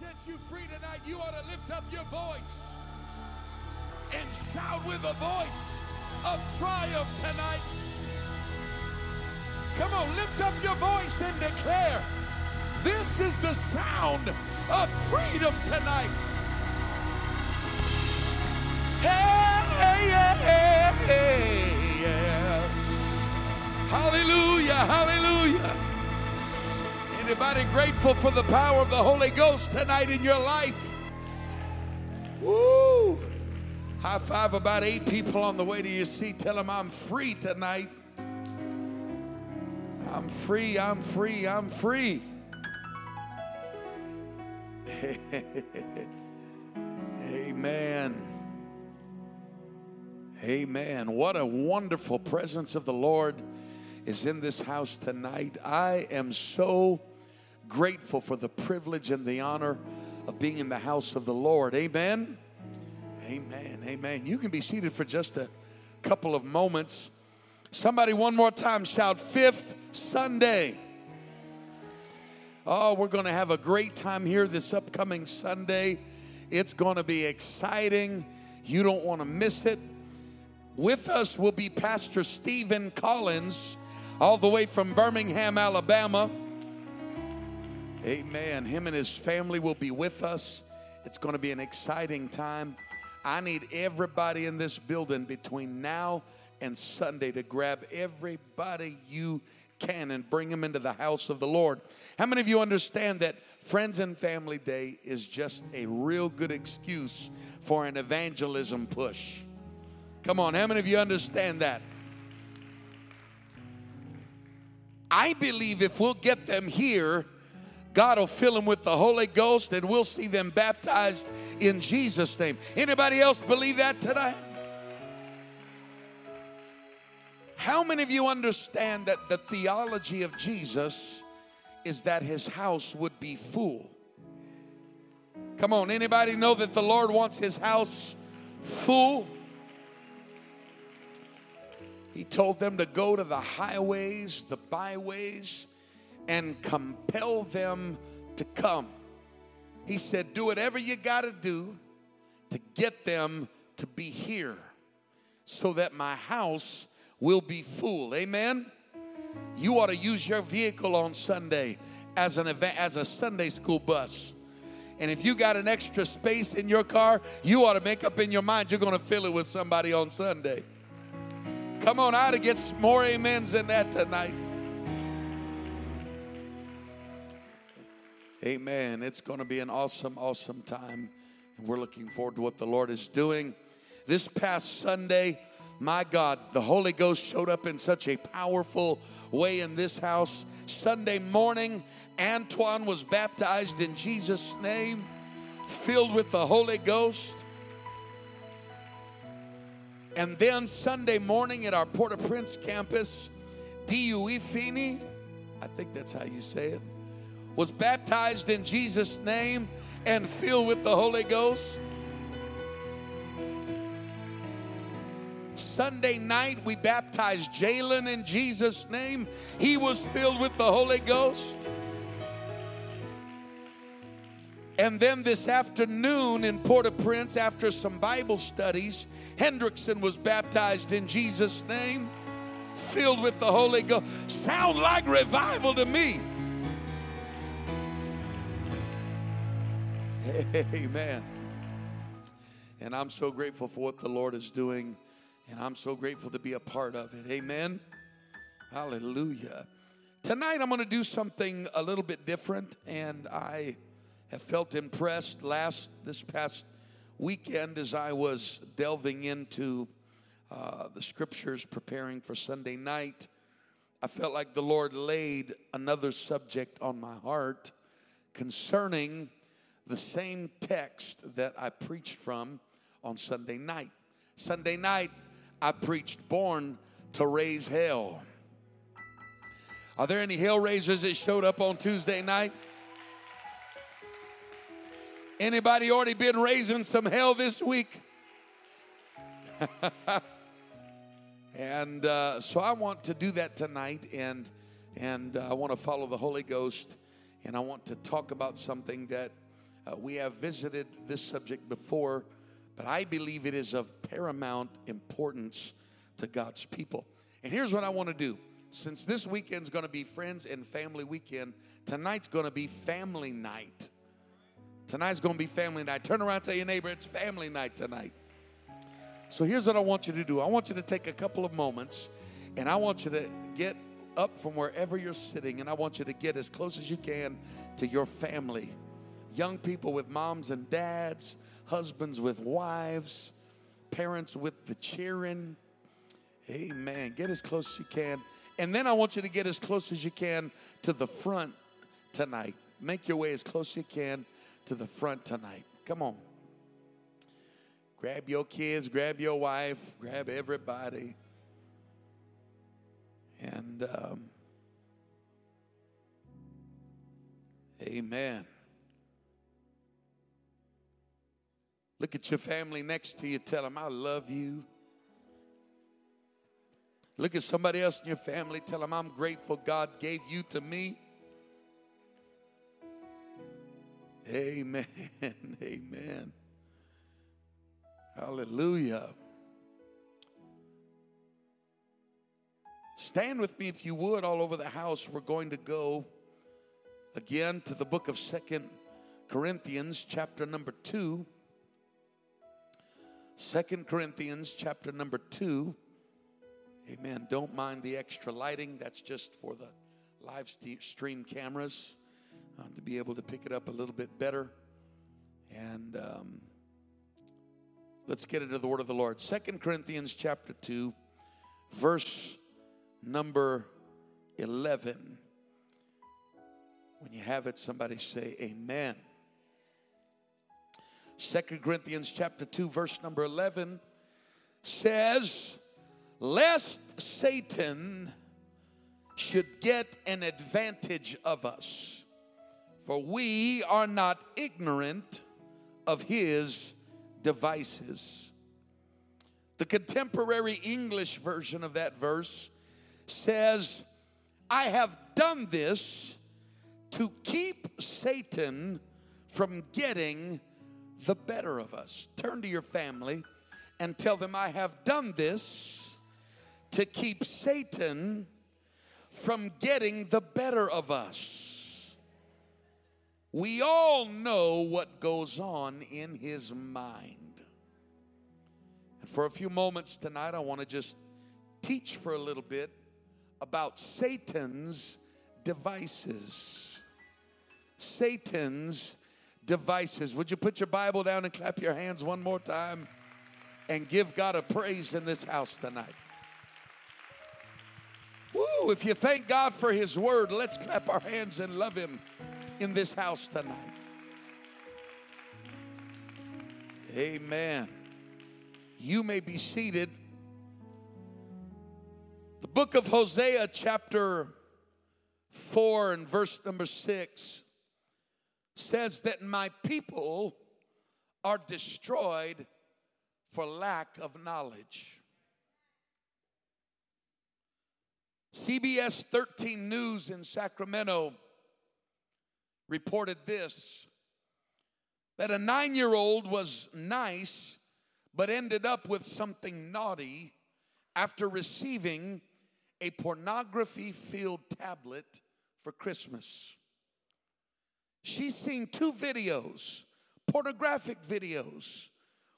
set you free tonight, you ought to lift up your voice and shout with a voice of triumph tonight. Come on, lift up your voice and declare, this is the sound of freedom tonight. Hey, yeah, hey, yeah. Hallelujah, hallelujah. Anybody grateful for the power of the Holy Ghost tonight in your life? Woo! High five about eight people on the way to your seat. Tell them I'm free tonight. I'm free, I'm free, I'm free. Amen. Amen. What a wonderful presence of the Lord is in this house tonight. I am so grateful for the privilege and the honor of being in the house of the Lord. Amen. Amen. Amen. You can be seated for just a couple of moments. Somebody, one more time, shout fifth Sunday. Oh, we're going to have a great time here this upcoming Sunday. It's going to be exciting. You don't want to miss it. With us will be Pastor Stephen Collins, all the way from Birmingham, Alabama. Amen. Him and his family will be with us. It's going to be an exciting time. I need everybody in this building between now and Sunday to grab everybody you can and bring them into the house of the Lord. How many of you understand that Friends and Family Day is just a real good excuse for an evangelism push? Come on, how many of you understand that? I believe if we'll get them here, God will fill them with the Holy Ghost and we'll see them baptized in Jesus' name. Anybody else believe that tonight? How many of you understand that the theology of Jesus is that his house would be full? Come on, anybody know that the Lord wants his house full? He told them to go to the highways, the byways, and compel them to come. He said, Do whatever you got to do to get them to be here so that my house will be full. Amen. You ought to use your vehicle on Sunday as an event, as a Sunday school bus. And if you got an extra space in your car, you ought to make up in your mind you're going to fill it with somebody on Sunday. Come on, I ought to get more amens than that tonight. Amen. It's going to be an awesome, awesome time. And we're looking forward to what the Lord is doing. This past Sunday, my God, the Holy Ghost showed up in such a powerful way in this house. Sunday morning, Antoine was baptized in Jesus' name, filled with the Holy Ghost. And then Sunday morning at our Port au Prince campus, D.U.E. Feeney, I think that's how you say it, was baptized in Jesus' name and filled with the Holy Ghost. Sunday night, we baptized Jalen in Jesus' name. He was filled with the Holy Ghost. And then this afternoon in Port au Prince, after some Bible studies, Hendrickson was baptized in Jesus' name, filled with the Holy Ghost. Sound like revival to me. Amen. And I'm so grateful for what the Lord is doing, and I'm so grateful to be a part of it. Amen. Hallelujah. Tonight I'm going to do something a little bit different, and I have felt impressed last this past weekend as I was delving into uh, the scriptures, preparing for Sunday night. I felt like the Lord laid another subject on my heart concerning the same text that I preached from on Sunday night. Sunday night, I preached Born to Raise Hell. Are there any hell raisers that showed up on Tuesday night? Anybody already been raising some hell this week? and uh, so I want to do that tonight, and and uh, I want to follow the Holy Ghost, and I want to talk about something that Uh, we have visited this subject before, but I believe it is of paramount importance to God's people. And here's what I want to do. Since this weekend's going to be friends and family weekend, tonight's going to be family night. Tonight's going to be family night. Turn around tell your neighbor it's family night tonight. So here's what I want you to do I want you to take a couple of moments and I want you to get up from wherever you're sitting and I want you to get as close as you can to your family. Young people with moms and dads, husbands with wives, parents with the cheering. Amen. Get as close as you can. And then I want you to get as close as you can to the front tonight. Make your way as close as you can to the front tonight. Come on. Grab your kids, grab your wife, grab everybody. And um, amen. Look at your family next to you. Tell them, I love you. Look at somebody else in your family. Tell them, I'm grateful God gave you to me. Amen. Amen. Hallelujah. Stand with me if you would all over the house. We're going to go again to the book of Second Corinthians, chapter number 2. Second Corinthians, chapter number 2. Amen. Don't mind the extra lighting. That's just for the live stream cameras uh, to be able to pick it up a little bit better. And um, let's get into the word of the Lord. Second Corinthians chapter 2, verse number 11. When you have it, somebody say amen. Second Corinthians chapter 2 verse number 11 says lest Satan should get an advantage of us for we are not ignorant of his devices. The contemporary English version of that verse says, I have done this to keep Satan from getting the better of us. Turn to your family and tell them, I have done this to keep Satan from getting the better of us. We all know what goes on in his mind. And for a few moments tonight, I want to just teach for a little bit about Satan's devices. Satan's devices. Would you put your Bible down and clap your hands one more time and give God a praise in this house tonight? Woo, if you thank God for His word, let's clap our hands and love Him in this house tonight. Amen. You may be seated. The book of Hosea, chapter 4, and verse number 6 says that my people are destroyed for lack of knowledge. CBS 13 News in Sacramento reported this that a nine year old was nice, but ended up with something naughty after receiving a pornography filled tablet for Christmas. She's seen two videos, pornographic videos.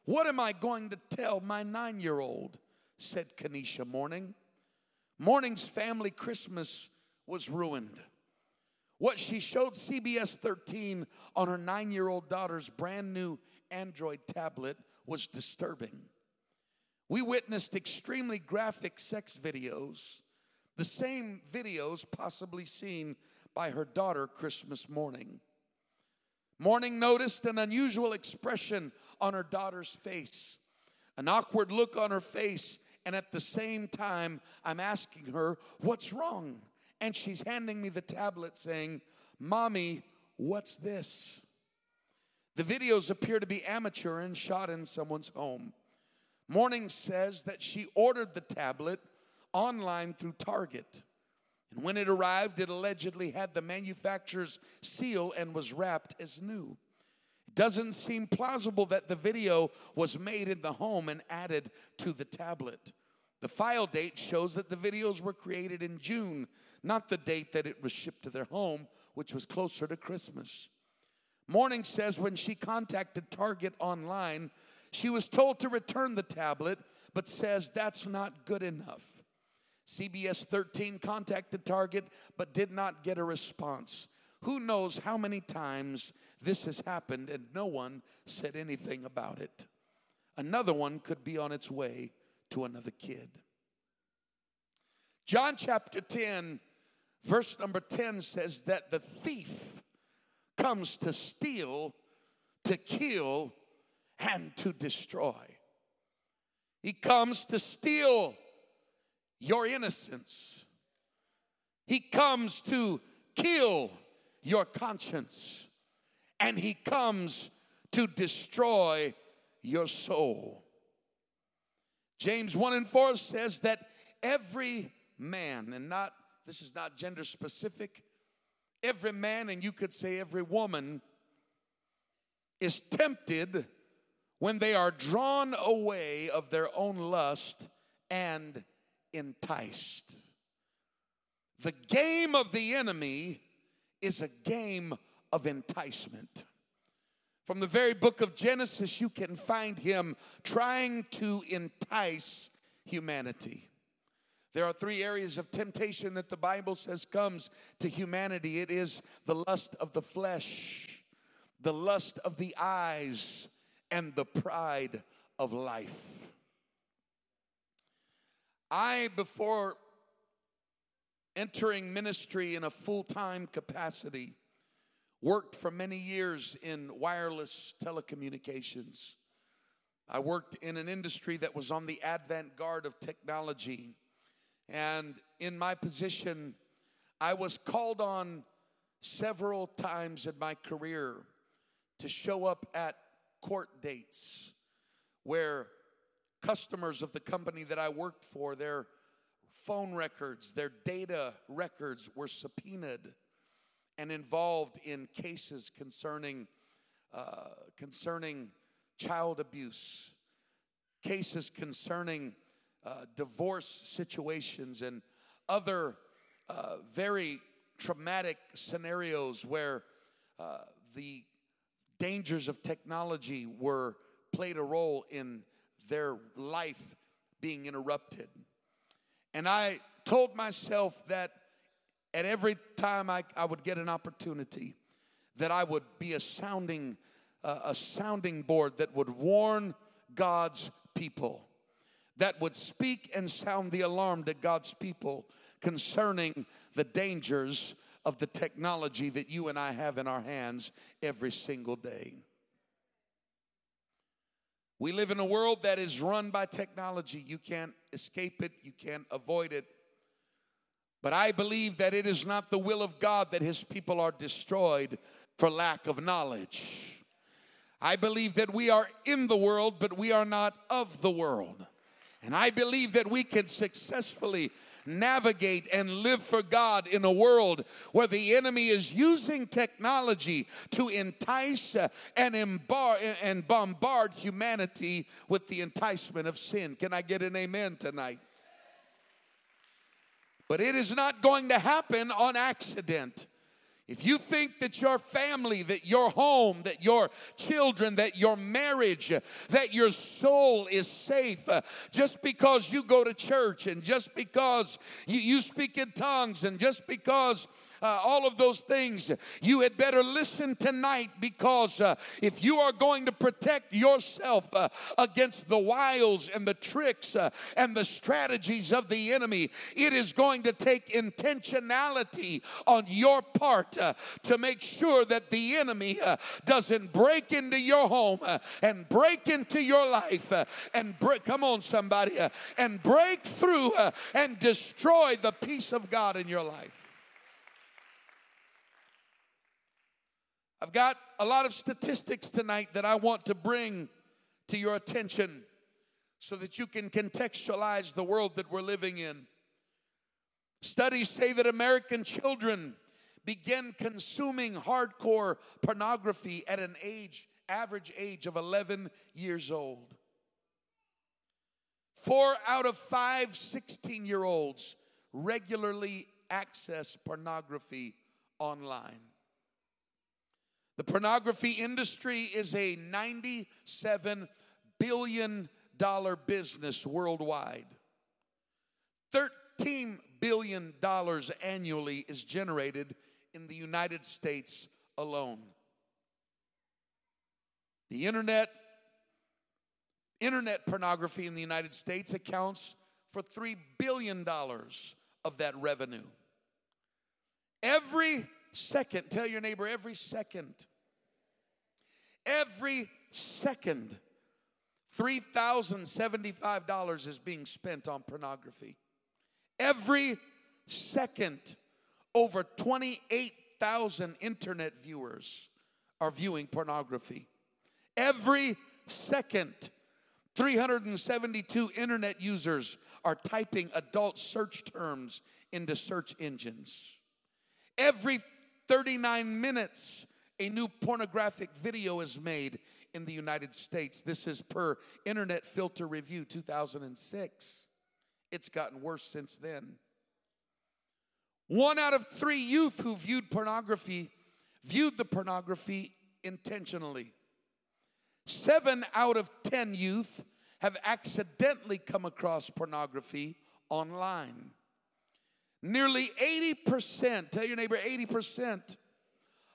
What am I going to tell my nine year old? said Kanisha Morning. Morning's family Christmas was ruined. What she showed CBS 13 on her nine year old daughter's brand new Android tablet was disturbing. We witnessed extremely graphic sex videos, the same videos possibly seen by her daughter Christmas morning. Morning noticed an unusual expression on her daughter's face, an awkward look on her face, and at the same time, I'm asking her, What's wrong? and she's handing me the tablet saying, Mommy, what's this? The videos appear to be amateur and shot in someone's home. Morning says that she ordered the tablet online through Target. And when it arrived, it allegedly had the manufacturer's seal and was wrapped as new. It doesn't seem plausible that the video was made in the home and added to the tablet. The file date shows that the videos were created in June, not the date that it was shipped to their home, which was closer to Christmas. Morning says when she contacted Target online, she was told to return the tablet, but says that's not good enough. CBS 13 contacted Target but did not get a response. Who knows how many times this has happened and no one said anything about it. Another one could be on its way to another kid. John chapter 10, verse number 10 says that the thief comes to steal, to kill, and to destroy. He comes to steal your innocence. He comes to kill your conscience and he comes to destroy your soul. James 1 and 4 says that every man, and not, this is not gender specific, every man, and you could say every woman, is tempted when they are drawn away of their own lust and enticed. The game of the enemy is a game of enticement. From the very book of Genesis, you can find him trying to entice humanity. There are three areas of temptation that the Bible says comes to humanity it is the lust of the flesh, the lust of the eyes, and the pride of life. I, before entering ministry in a full time capacity, Worked for many years in wireless telecommunications. I worked in an industry that was on the advent guard of technology. And in my position, I was called on several times in my career to show up at court dates where customers of the company that I worked for, their phone records, their data records were subpoenaed and involved in cases concerning uh, concerning child abuse, cases concerning uh, divorce situations, and other uh, very traumatic scenarios where uh, the dangers of technology were played a role in their life being interrupted. And I told myself that at every time I, I would get an opportunity, that I would be a sounding, uh, a sounding board that would warn God's people, that would speak and sound the alarm to God's people concerning the dangers of the technology that you and I have in our hands every single day. We live in a world that is run by technology. You can't escape it, you can't avoid it. But I believe that it is not the will of God that his people are destroyed for lack of knowledge. I believe that we are in the world, but we are not of the world. And I believe that we can successfully navigate and live for God in a world where the enemy is using technology to entice and, embar- and bombard humanity with the enticement of sin. Can I get an amen tonight? But it is not going to happen on accident. If you think that your family, that your home, that your children, that your marriage, that your soul is safe uh, just because you go to church and just because you, you speak in tongues and just because uh, all of those things, you had better listen tonight because uh, if you are going to protect yourself uh, against the wiles and the tricks uh, and the strategies of the enemy, it is going to take intentionality on your part uh, to make sure that the enemy uh, doesn't break into your home and break into your life and break, come on, somebody, and break through and destroy the peace of God in your life. I've got a lot of statistics tonight that I want to bring to your attention so that you can contextualize the world that we're living in. Studies say that American children begin consuming hardcore pornography at an age average age of 11 years old. Four out of five 16 year olds regularly access pornography online. The pornography industry is a $97 billion business worldwide. $13 billion annually is generated in the United States alone. The internet internet pornography in the United States accounts for 3 billion dollars of that revenue. Every second, tell your neighbor every second. Every second $3,075 is being spent on pornography. Every second, over 28,000 internet viewers are viewing pornography. Every second, 372 internet users are typing adult search terms into search engines. Every 39 minutes, a new pornographic video is made in the United States. This is per Internet Filter Review 2006. It's gotten worse since then. One out of three youth who viewed pornography viewed the pornography intentionally. Seven out of ten youth have accidentally come across pornography online. Nearly 80%, tell your neighbor 80%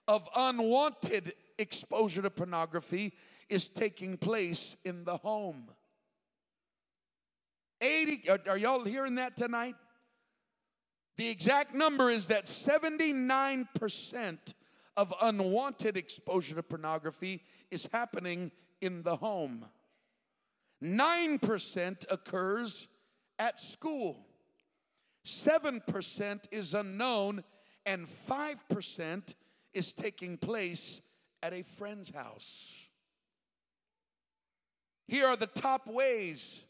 of unwanted exposure to pornography is taking place in the home. 80, are, are y'all hearing that tonight? The exact number is that 79% of unwanted exposure to pornography is happening in the home. 9% occurs at school. 7% is unknown, and 5% is taking place at a friend's house. Here are the top ways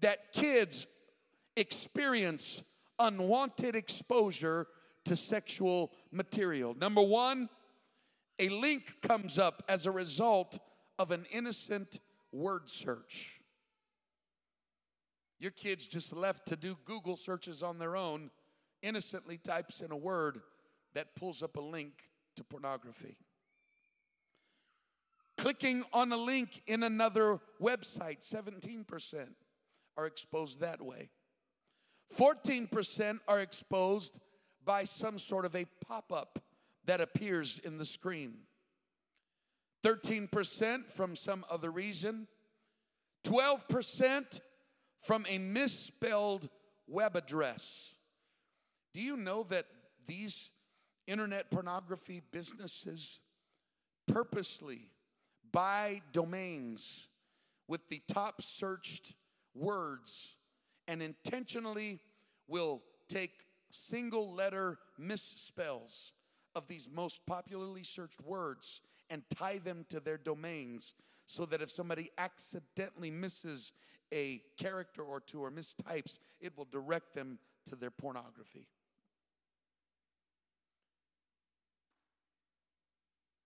that kids experience unwanted exposure to sexual material. Number one, a link comes up as a result of an innocent word search. Your kids just left to do Google searches on their own, innocently types in a word that pulls up a link to pornography. Clicking on a link in another website, 17% are exposed that way. 14% are exposed by some sort of a pop up that appears in the screen. 13% from some other reason. 12% from a misspelled web address. Do you know that these internet pornography businesses purposely buy domains with the top searched words and intentionally will take single letter misspells of these most popularly searched words and tie them to their domains so that if somebody accidentally misses a character or two or mistypes, it will direct them to their pornography.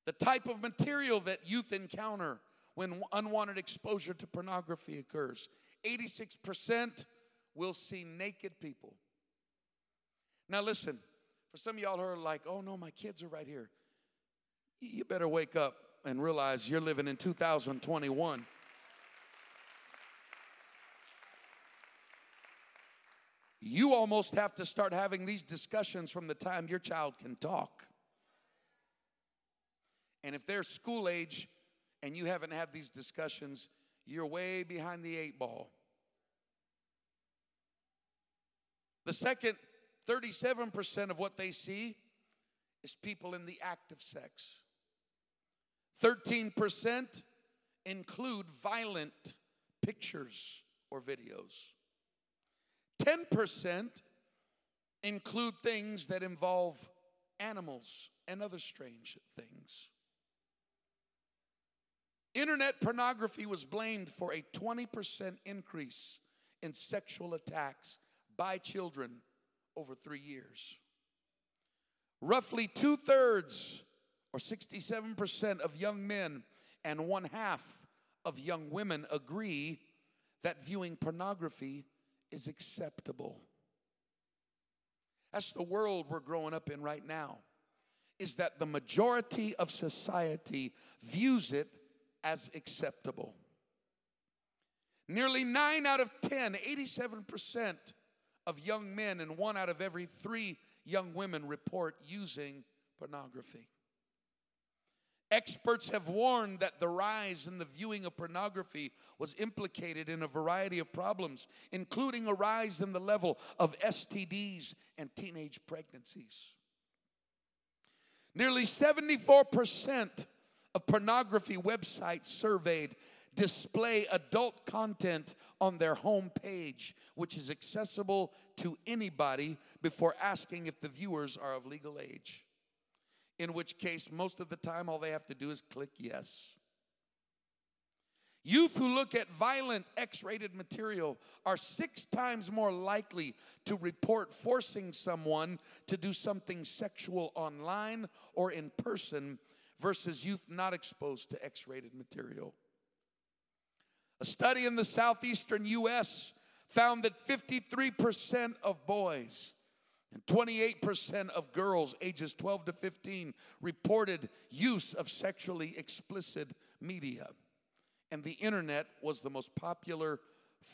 The type of material that youth encounter when unwanted exposure to pornography occurs. 86% will see naked people. Now, listen, for some of y'all who are like, oh no, my kids are right here, you better wake up and realize you're living in 2021. You almost have to start having these discussions from the time your child can talk. And if they're school age and you haven't had these discussions, you're way behind the eight ball. The second 37% of what they see is people in the act of sex. 13% include violent pictures or videos. 10% include things that involve animals and other strange things. Internet pornography was blamed for a 20% increase in sexual attacks by children over three years. Roughly two thirds, or 67%, of young men and one half of young women agree that viewing pornography is acceptable. That's the world we're growing up in right now. Is that the majority of society views it as acceptable. Nearly 9 out of 10, 87% of young men and one out of every 3 young women report using pornography. Experts have warned that the rise in the viewing of pornography was implicated in a variety of problems, including a rise in the level of STDs and teenage pregnancies. Nearly 74% of pornography websites surveyed display adult content on their home page, which is accessible to anybody before asking if the viewers are of legal age in which case, most of the time, all they have to do is click yes. Youth who look at violent X rated material are six times more likely to report forcing someone to do something sexual online or in person versus youth not exposed to X rated material. A study in the southeastern US found that 53% of boys 28% of girls ages 12 to 15 reported use of sexually explicit media. And the internet was the most popular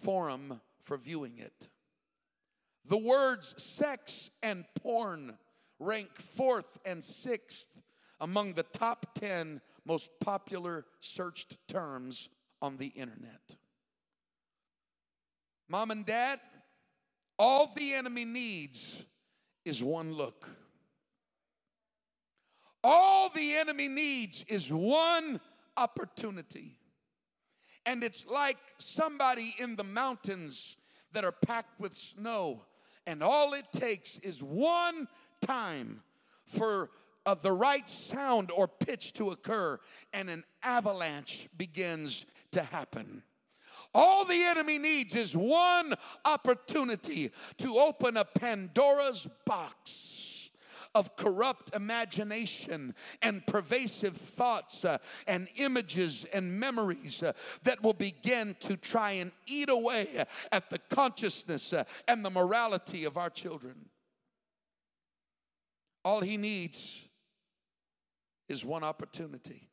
forum for viewing it. The words sex and porn rank fourth and sixth among the top 10 most popular searched terms on the internet. Mom and dad, all the enemy needs is one look. All the enemy needs is one opportunity. And it's like somebody in the mountains that are packed with snow. And all it takes is one time for uh, the right sound or pitch to occur, and an avalanche begins to happen. All the enemy needs is one opportunity to open a Pandora's box of corrupt imagination and pervasive thoughts uh, and images and memories uh, that will begin to try and eat away at the consciousness uh, and the morality of our children. All he needs is one opportunity.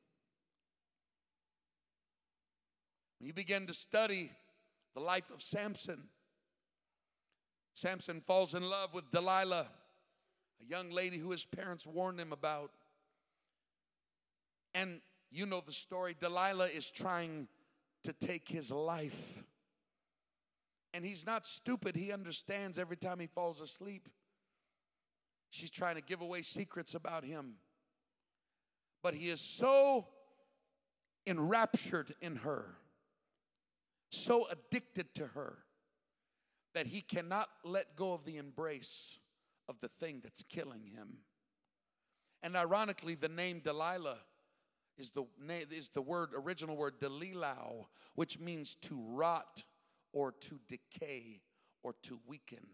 You begin to study the life of Samson. Samson falls in love with Delilah, a young lady who his parents warned him about. And you know the story. Delilah is trying to take his life. And he's not stupid. He understands every time he falls asleep, she's trying to give away secrets about him. But he is so enraptured in her so addicted to her that he cannot let go of the embrace of the thing that's killing him. And ironically, the name Delilah is the, is the word, original word Delilau, which means to rot or to decay or to weaken.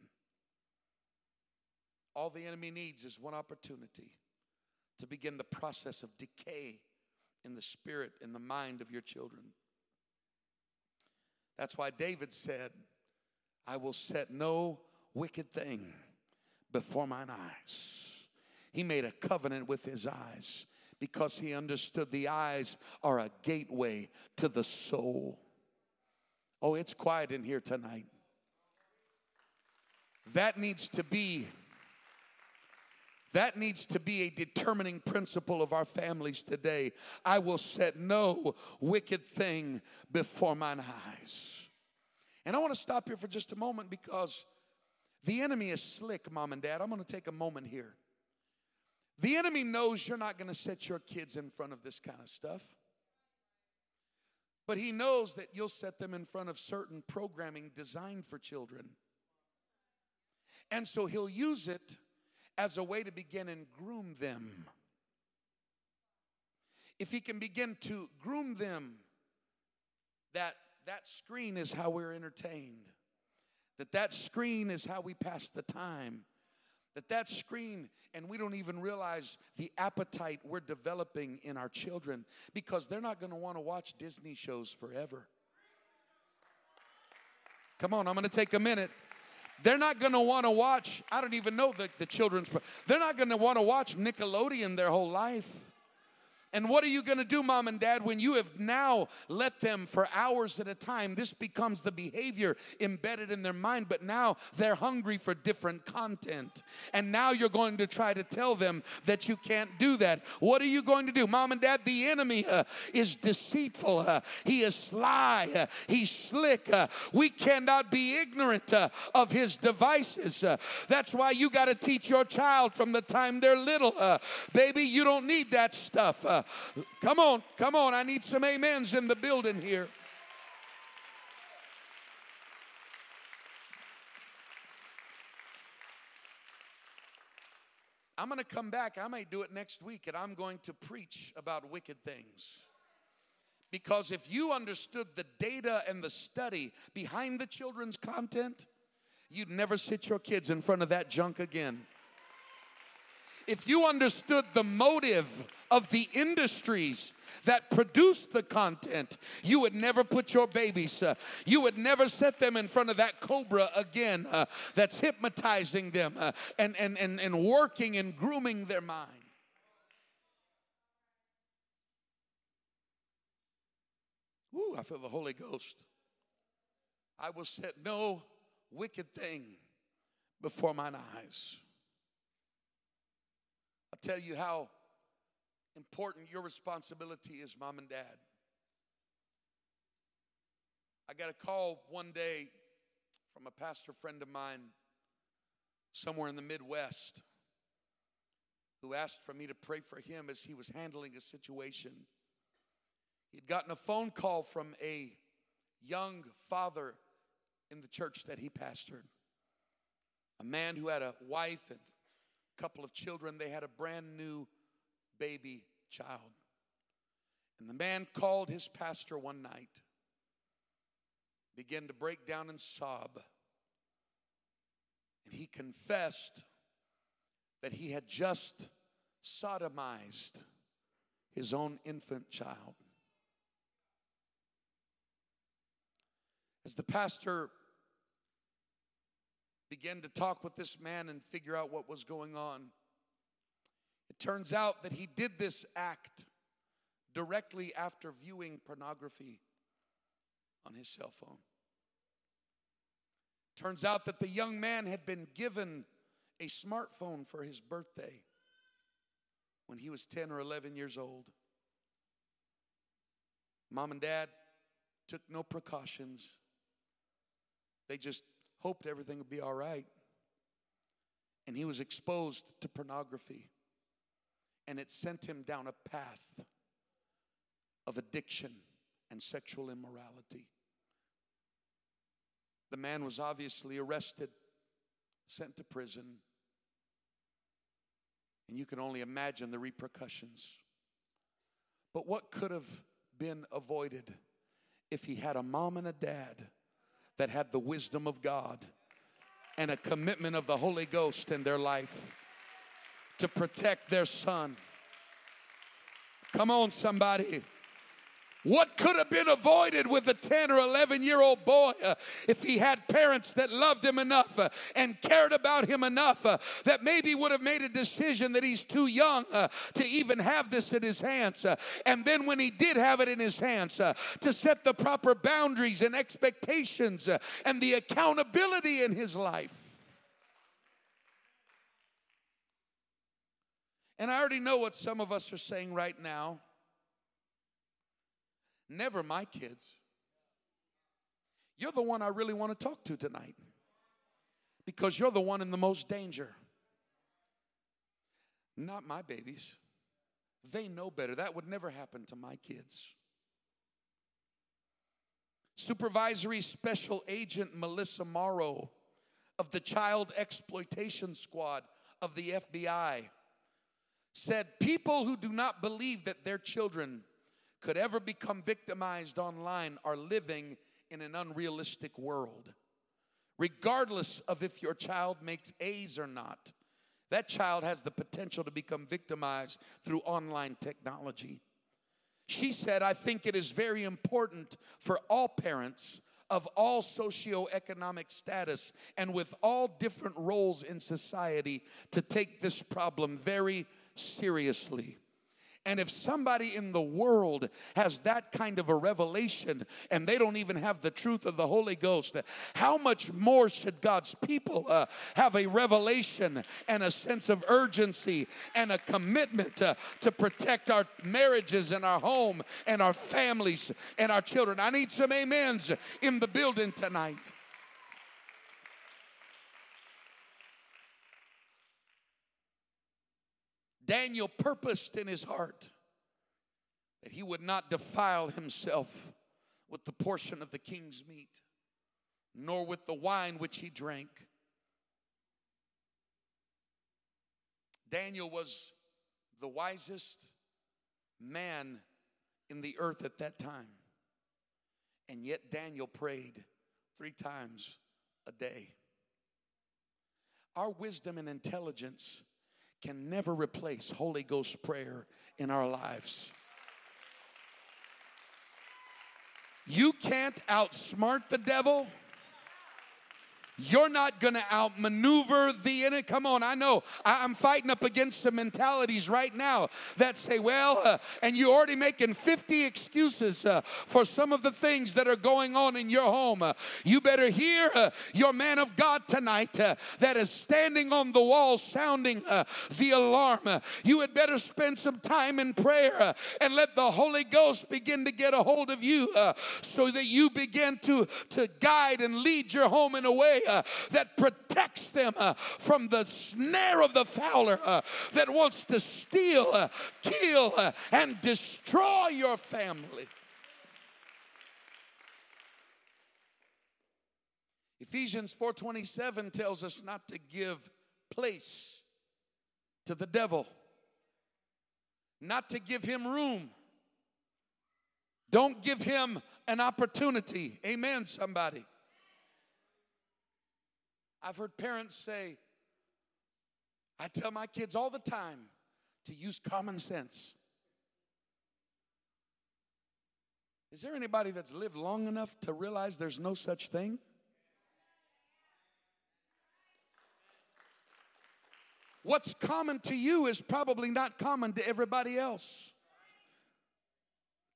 All the enemy needs is one opportunity to begin the process of decay in the spirit, in the mind of your children. That's why David said, I will set no wicked thing before mine eyes. He made a covenant with his eyes because he understood the eyes are a gateway to the soul. Oh, it's quiet in here tonight. That needs to be that needs to be a determining principle of our families today. I will set no wicked thing before mine eyes. And I want to stop here for just a moment because the enemy is slick, mom and dad. I'm going to take a moment here. The enemy knows you're not going to set your kids in front of this kind of stuff. But he knows that you'll set them in front of certain programming designed for children. And so he'll use it as a way to begin and groom them. If he can begin to groom them, that that screen is how we're entertained, that that screen is how we pass the time, that that screen and we don't even realize the appetite we're developing in our children because they're not going to want to watch Disney shows forever. Come on, I'm going to take a minute. They're not going to want to watch, I don't even know the, the children's, they're not going to want to watch Nickelodeon their whole life. And what are you going to do, mom and dad, when you have now let them for hours at a time? This becomes the behavior embedded in their mind, but now they're hungry for different content. And now you're going to try to tell them that you can't do that. What are you going to do, mom and dad? The enemy uh, is deceitful, uh, he is sly, uh, he's slick. Uh, we cannot be ignorant uh, of his devices. Uh, that's why you got to teach your child from the time they're little. baby, you don't need that stuff come on, come on. I need some amens in the building here. I'm going to come back. I may do it next week, and I'm going to preach about wicked things. Because if you understood the data and the study behind the children's content, you'd never sit your kids in front of that junk again if you understood the motive of the industries that produce the content, you would never put your babies, uh, you would never set them in front of that cobra again uh, that's hypnotizing them uh, and, and, and, and working and grooming their mind. Ooh, I feel the Holy Ghost. I will set no wicked thing before mine eyes. Tell you how important your responsibility is, mom and dad. I got a call one day from a pastor friend of mine somewhere in the Midwest who asked for me to pray for him as he was handling a situation. He'd gotten a phone call from a young father in the church that he pastored, a man who had a wife and couple of children. They had a brand new baby child. And the man called his pastor one night, began to break down and sob. And he confessed that he had just sodomized his own infant child. As the pastor began to talk with this man and figure out what was going on. It turns out that he did this act directly after viewing pornography on his cell phone. Turns out that the young man had been given a smartphone for his birthday when he was 10 or 11 years old. Mom and dad took no precautions. They just hoped everything would be all right. And he was exposed to pornography. And it sent him down a path of addiction and sexual immorality. The man was obviously arrested, sent to prison. And you can only imagine the repercussions. But what could have been avoided if he had a mom and a dad that had the wisdom of God and a commitment of the Holy Ghost in their life to protect their son. Come on, somebody. What could have been avoided with a 10 or 11 year old boy uh, if he had parents that loved him enough uh, and cared about him enough uh, that maybe would have made a decision that he's too young uh, to even have this in his hands? Uh, and then when he did have it in his hands, uh, to set the proper boundaries and expectations and the accountability in his life. And I already know what some of us are saying right now. Never my kids. You're the one I really want to talk to tonight because you're the one in the most danger. Not my babies. They know better. That would never happen to my kids. Supervisory Special Agent Melissa Morrow of the Child Exploitation Squad of the FBI said people who do not believe that their children could ever become victimized online are living in an unrealistic world. Regardless of if your child makes A's or not, that child has the potential to become victimized through online technology. She said, I think it is very important for all parents of all socioeconomic status and with all different roles in society to take this problem very seriously. And if somebody in the world has that kind of a revelation and they don't even have the truth of the Holy Ghost, how much more should God's people uh, have a revelation and a sense of urgency and a commitment uh, to protect our marriages and our home and our families and our children? I need some amens in the building tonight. Daniel purposed in his heart that he would not defile himself with the portion of the king's meat, nor with the wine which he drank. Daniel was the wisest man in the earth at that time. And yet Daniel prayed three times a day. Our wisdom and intelligence can never replace Holy Ghost prayer in our lives. You can't outsmart the devil. You're not going to outmaneuver the enemy. Come on, I know I'm fighting up against some mentalities right now that say, well, uh, and you're already making 50 excuses uh, for some of the things that are going on in your home. Uh, you better hear uh, your man of God tonight uh, that is standing on the wall sounding uh, the alarm. you had better spend some time in prayer and let the Holy Ghost begin to get a hold of you so that you begin to, to guide and lead your home in a way uh, that protects them uh, from the snare of the fowler uh, that wants to steal, uh, kill, uh, and destroy your family. Ephesians 4:27 tells us not to give place to the devil. Not to give him room. Don't give him an opportunity. Amen somebody. I've heard parents say, I tell my kids all the time to use common sense. Is there anybody that's lived long enough to realize there's no such thing? What's common to you is probably not common to everybody else.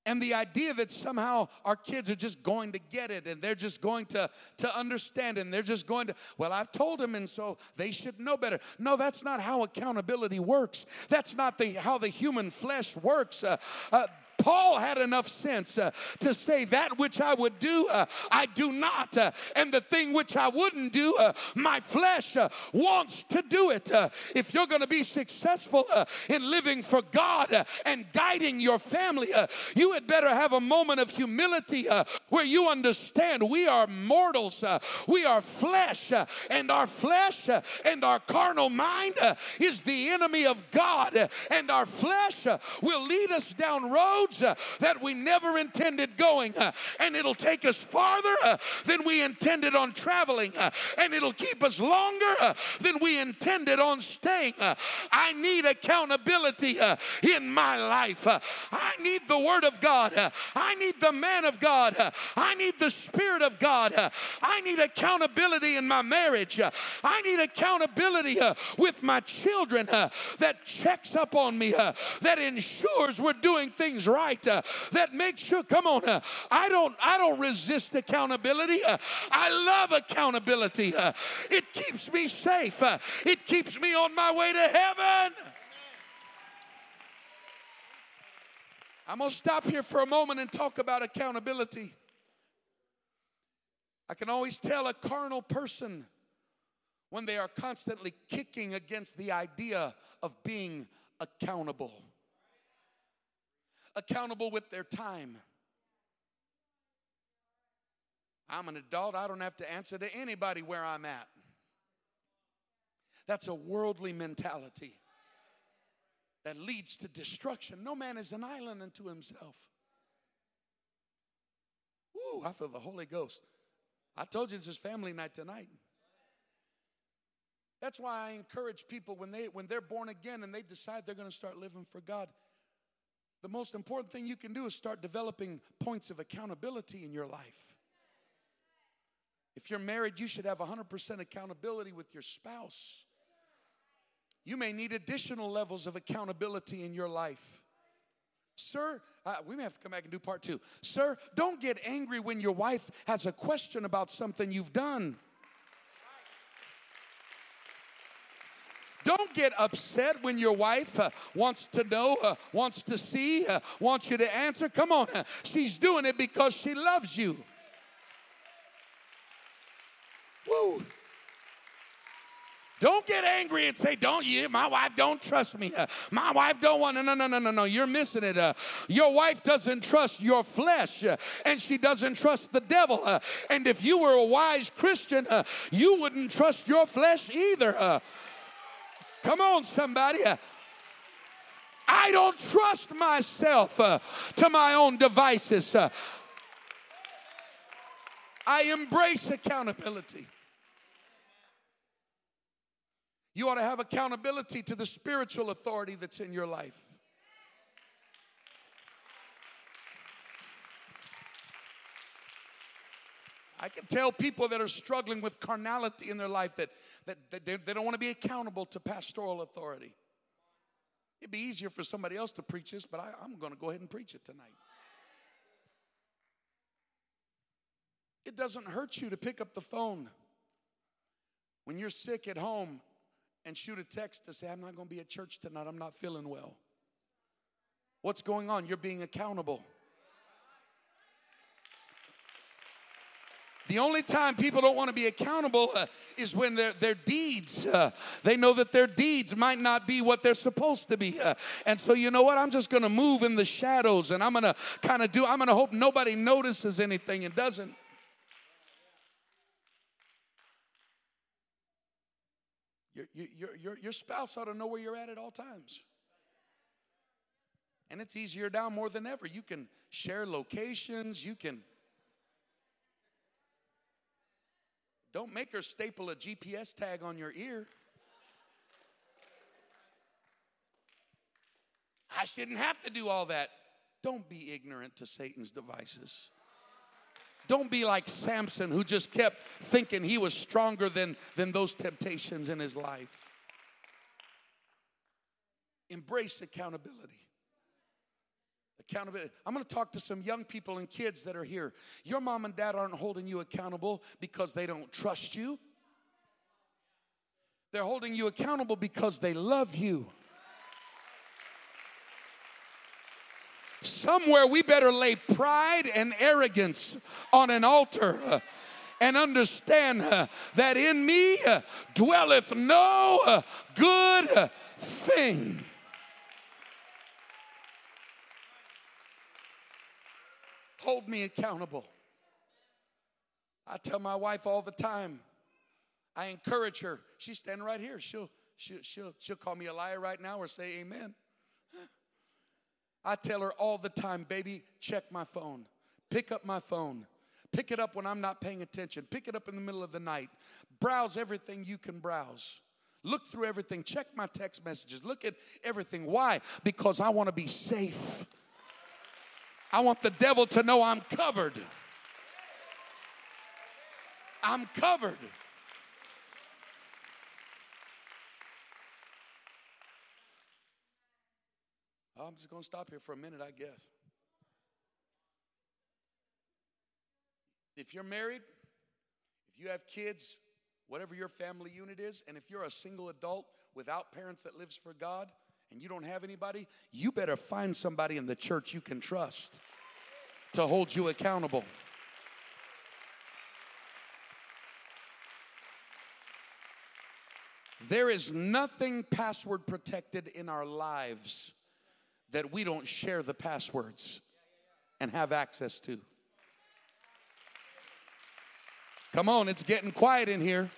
And the idea that somehow our kids are just going to get it and they're just going to, to understand and they're just going to, well, I've told them and so they should know better. No, that's not how accountability works. That's not the, how the human flesh works. Uh, uh, Paul had enough sense uh, to say, That which I would do, uh, I do not. Uh, and the thing which I wouldn't do, uh, my flesh uh, wants to do it. Uh, if you're going to be successful in living for God and guiding your family, you had better have a moment of humility where you understand we are mortals, we are flesh, and our flesh and our carnal mind is the enemy of God, and our flesh will lead us down roads roads uh, that we never intended going, uh, and it'll take us farther uh, than we intended on traveling, uh, and it'll keep us longer uh, than we intended on staying. Uh. I need accountability in my life. I need the Word of God. I need the man of God. I need the Spirit of God. I need accountability in my marriage. I need accountability with my children that checks up on me, that ensures we're doing things right right uh, that makes sure come on uh, i don't i don't resist accountability uh, i love accountability uh, it keeps me safe uh, it keeps me on my way to heaven. I'm going to stop here for a moment and talk about accountability. I can always tell a carnal person when they are constantly kicking against the idea of being accountable accountable with their time. I'm an adult, I don't have to answer to anybody where I'm at. That's a worldly mentality that leads to destruction. No man is an island unto himself. Ooh, I feel the Holy Ghost. I told you this is family night tonight. That's why I encourage people when they when they're born again and they decide they're going to start living for God. The most important thing you can do is start developing points of accountability in your life. If you're married, you should have 100% accountability with your spouse. You may need additional levels of accountability in your life. Sir, uh, we may have to come back and do part two. Sir, don't get angry when your wife has a question about something you've done. Don't get upset when your wife uh, wants to know, uh, wants to see, uh, wants you to answer. Come on, she's doing it because she loves you. Woo. Don't get angry and say, "Don't you? My wife don't trust me. Uh, my wife don't want." No, no, no, no, no, no. You're missing it. Uh, your wife doesn't trust your flesh, uh, and she doesn't trust the devil. Uh, and if you were a wise Christian, uh, you wouldn't trust your flesh either. Uh, come on, somebody. I don't trust myself to my own devices. I embrace accountability. You ought to have accountability to the spiritual authority that's in your life. I can tell people that are struggling with carnality in their life that, that, that they, they don't want to be accountable to pastoral authority. It'd be easier for somebody else to preach this, but I, I'm going to go ahead and preach it tonight. It doesn't hurt you to pick up the phone when you're sick at home and shoot a text to say, I'm not going to be at church tonight. I'm not feeling well. What's going on? You're being accountable. The only time people don't want to be accountable uh, is when their, their deeds, uh, they know that their deeds might not be what they're supposed to be. Uh, and so, you know what? I'm just going to move in the shadows and I'm going to kind of do, I'm going to hope nobody notices anything and doesn't. Your, your, your, your spouse ought to know where you're at at all times. And it's easier now more than ever. You can share locations, you can. Don't make her staple a GPS tag on your ear. I shouldn't have to do all that. Don't be ignorant to Satan's devices. Don't be like Samson who just kept thinking he was stronger than, than those temptations in his life. Embrace accountability. Accountability. I'm going to talk to some young people and kids that are here. Your mom and dad aren't holding you accountable because they don't trust you, they're holding you accountable because they love you. Somewhere we better lay pride and arrogance on an altar uh, and understand uh, that in me uh, dwelleth no good thing. Hold me accountable. I tell my wife all the time. I encourage her. She's standing right here. She'll, she'll, she'll, she'll call me a liar right now or say amen. I tell her all the time, baby, check my phone. Pick up my phone. Pick it up when I'm not paying attention. Pick it up in the middle of the night. Browse everything you can browse. Look through everything. Check my text messages. Look at everything. Why? Because I want to be safe. I want the devil to know I'm covered. I'm covered. I'm just going to stop here for a minute, I guess. If you're married, if you have kids, whatever your family unit is, and if you're a single adult without parents that lives for God and you don't have anybody, you better find somebody in the church you can trust to hold you accountable. There is nothing password protected in our lives that we don't share the passwords and have access to. Come on, it's getting quiet in here.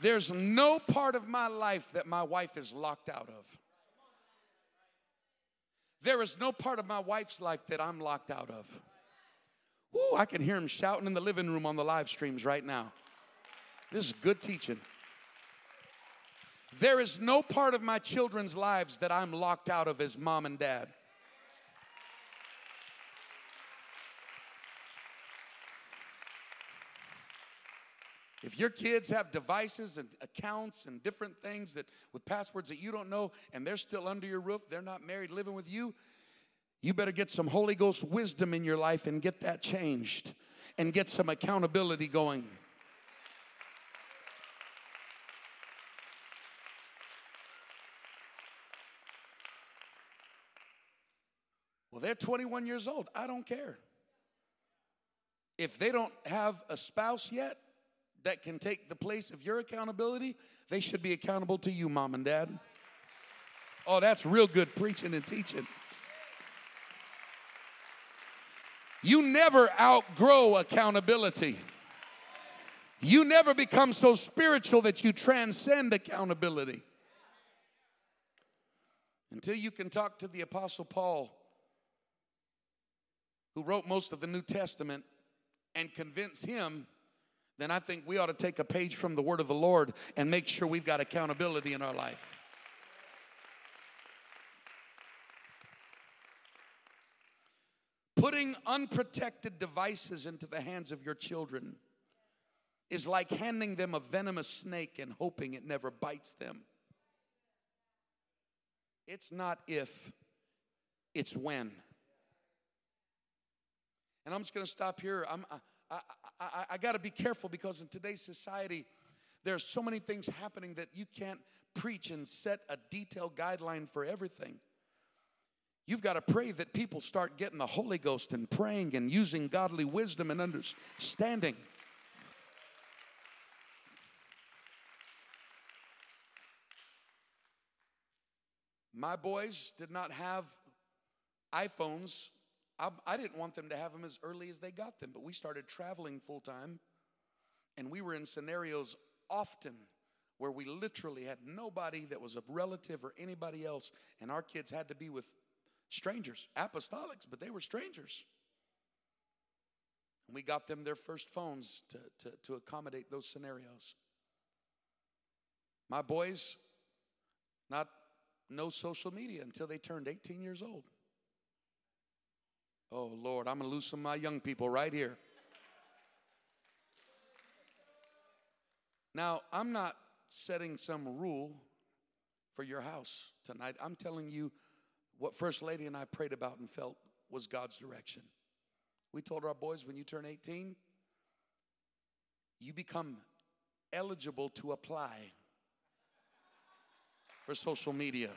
There's no part of my life that my wife is locked out of. There is no part of my wife's life that I'm locked out of. Woo, I can hear him shouting in the living room on the live streams right now. This is good teaching. There is no part of my children's lives that I'm locked out of as mom and dad. If your kids have devices and accounts and different things that with passwords that you don't know and they're still under your roof, they're not married, living with you, you better get some Holy Ghost wisdom in your life and get that changed and get some accountability going. Well, they're 21 years old. I don't care. If they don't have a spouse yet that can take the place of your accountability, they should be accountable to you, mom and dad. Oh, that's real good preaching and teaching. You never outgrow accountability. You never become so spiritual that you transcend accountability. Until you can talk to the Apostle Paul who wrote most of the New Testament, and convince him, then I think we ought to take a page from the Word of the Lord and make sure we've got accountability in our life. Putting unprotected devices into the hands of your children is like handing them a venomous snake and hoping it never bites them. It's not if, it's when. And I'm just going to stop here. I'm, I, I, I, I got to be careful because in today's society, there's so many things happening that you can't preach and set a detailed guideline for everything. You've got to pray that people start getting the Holy Ghost and praying and using godly wisdom and understanding. My boys did not have iPhones I, I didn't want them to have them as early as they got them, but we started traveling full time, and we were in scenarios often where we literally had nobody that was a relative or anybody else, and our kids had to be with strangers, apostolics, but they were strangers. And we got them their first phones to, to, to accommodate those scenarios. My boys, not no social media until they turned 18 years old. Oh, Lord, I'm going to lose some of my young people right here. Now, I'm not setting some rule for your house tonight. I'm telling you what First Lady and I prayed about and felt was God's direction. We told our boys when you turn 18, you become eligible to apply for social media.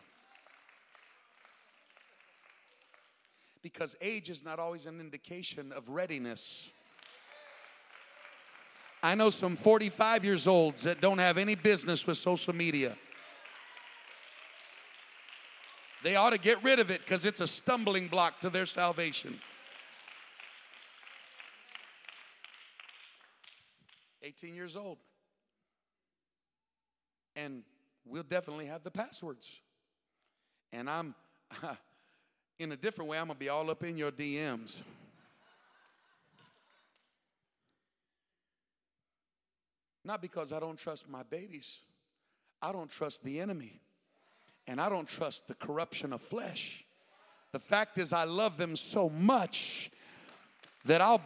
Because age is not always an indication of readiness. I know some 45 years olds that don't have any business with social media. They ought to get rid of it because it's a stumbling block to their salvation. 18 years old. And we'll definitely have the passwords. And I'm in a different way, I'm going to be all up in your DMs. Not because I don't trust my babies, I don't trust the enemy, and I don't trust the corruption of flesh. The fact is, I love them so much that I'll,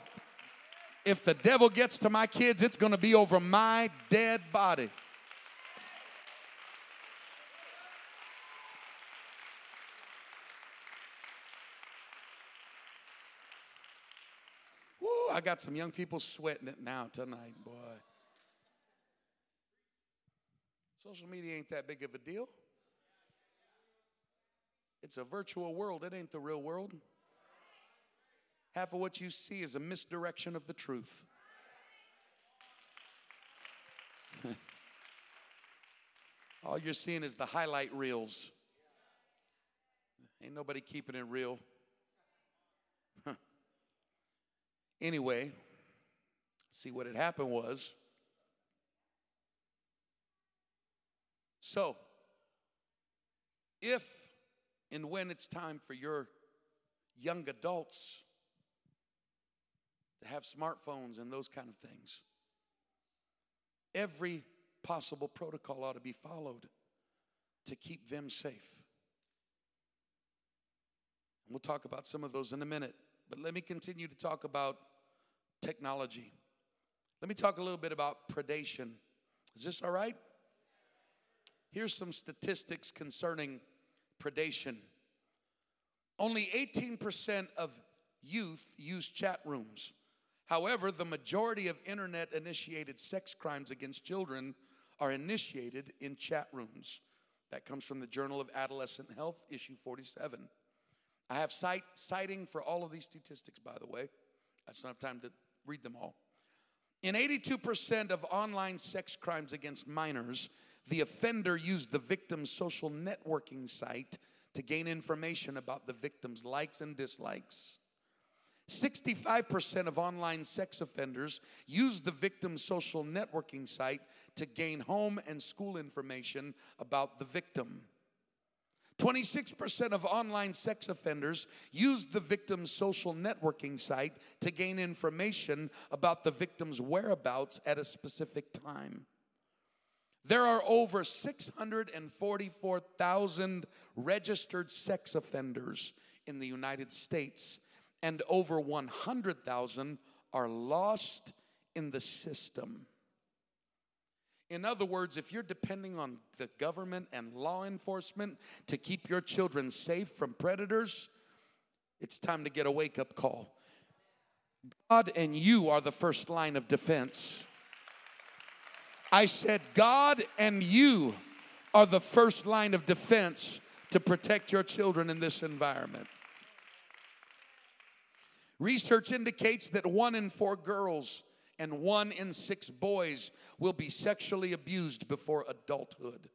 if the devil gets to my kids, it's going to be over my dead body. I got some young people sweating it now tonight, boy. Social media ain't that big of a deal. It's a virtual world, it ain't the real world. Half of what you see is a misdirection of the truth. All you're seeing is the highlight reels. Ain't nobody keeping it real. Anyway, see what had happened was so if and when it's time for your young adults to have smartphones and those kind of things. Every possible protocol ought to be followed to keep them safe. And we'll talk about some of those in a minute. But let me continue to talk about technology. Let me talk a little bit about predation. Is this all right? Here's some statistics concerning predation. Only 18% of youth use chat rooms. However, the majority of internet initiated sex crimes against children are initiated in chat rooms. That comes from the Journal of Adolescent Health, issue 47. I have cite, citing for all of these statistics, by the way. I just don't have time to read them all. In 82% of online sex crimes against minors, the offender used the victim's social networking site to gain information about the victim's likes and dislikes. 65% of online sex offenders use the victim's social networking site to gain home and school information about the victim. 26% of online sex offenders use the victim's social networking site to gain information about the victim's whereabouts at a specific time. There are over 644,000 registered sex offenders in the United States and over 100,000 are lost in the system. In other words, if you're depending on the government and law enforcement to keep your children safe from predators, it's time to get a wake up call. God and you are the first line of defense. I said, God and you are the first line of defense to protect your children in this environment. Research indicates that one in four girls and one in six boys will be sexually abused before adulthood.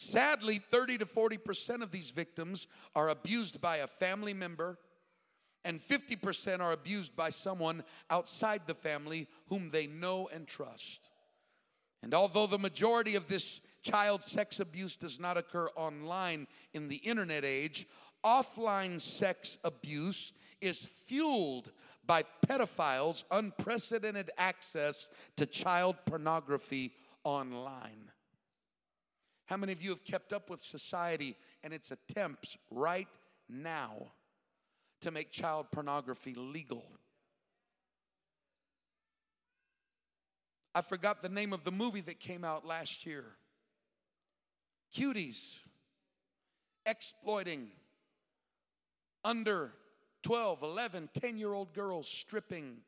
Sadly, 30 to 40% of these victims are abused by a family member, and 50% are abused by someone outside the family whom they know and trust. And although the majority of this child sex abuse does not occur online in the internet age, offline sex abuse is fueled by pedophiles' unprecedented access to child pornography online. How many of you have kept up with society and its attempts right now to make child pornography legal? I forgot the name of the movie that came out last year. Cuties exploiting under 12, 11, 10 year old girls stripping,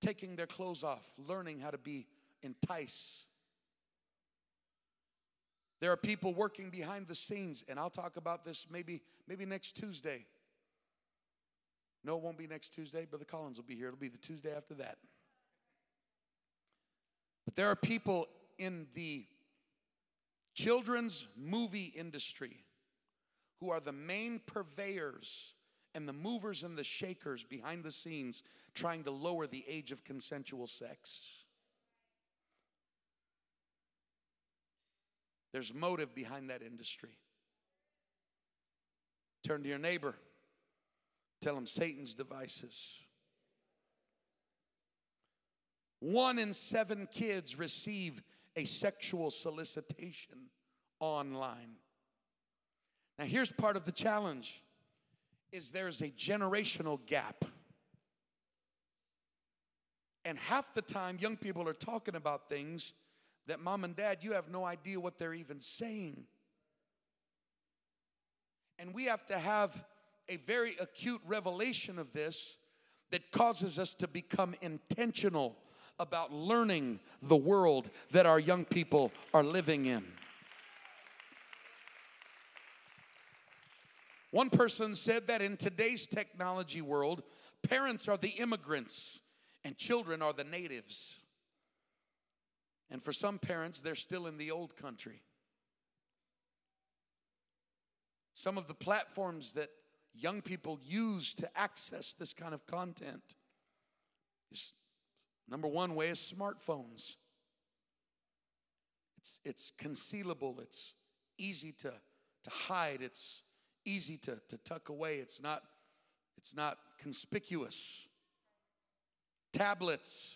taking their clothes off, learning how to be entice. There are people working behind the scenes, and I'll talk about this maybe, maybe next Tuesday. No, it won't be next Tuesday. Brother Collins will be here. It'll be the Tuesday after that. But there are people in the children's movie industry who are the main purveyors and the movers and the shakers behind the scenes trying to lower the age of consensual sex. There's motive behind that industry. Turn to your neighbor, tell him Satan's devices. One in seven kids receive a sexual solicitation online. Now, here's part of the challenge is there's a generational gap. And half the time, young people are talking about things that mom and dad, you have no idea what they're even saying. And we have to have a very acute revelation of this that causes us to become intentional about learning the world that our young people are living in. One person said that in today's technology world, parents are the immigrants and children are the natives. And for some parents, they're still in the old country. Some of the platforms that young people use to access this kind of content is number one way is smartphones. It's, it's concealable, it's easy to, to hide, it's easy to, to tuck away. It's not, it's not conspicuous. Tablets,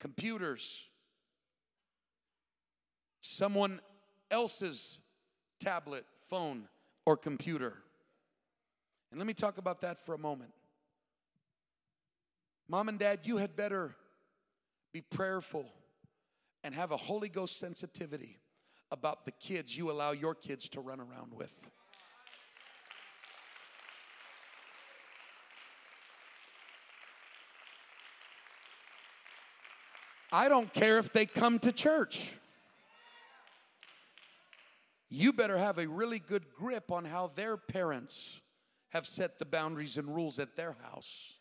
computers, someone else's tablet, phone, or computer. And let me talk about that for a moment. Mom and dad, you had better be prayerful and have a Holy Ghost sensitivity about the kids you allow your kids to run around with. I don't care if they come to church. You better have a really good grip on how their parents have set the boundaries and rules at their house.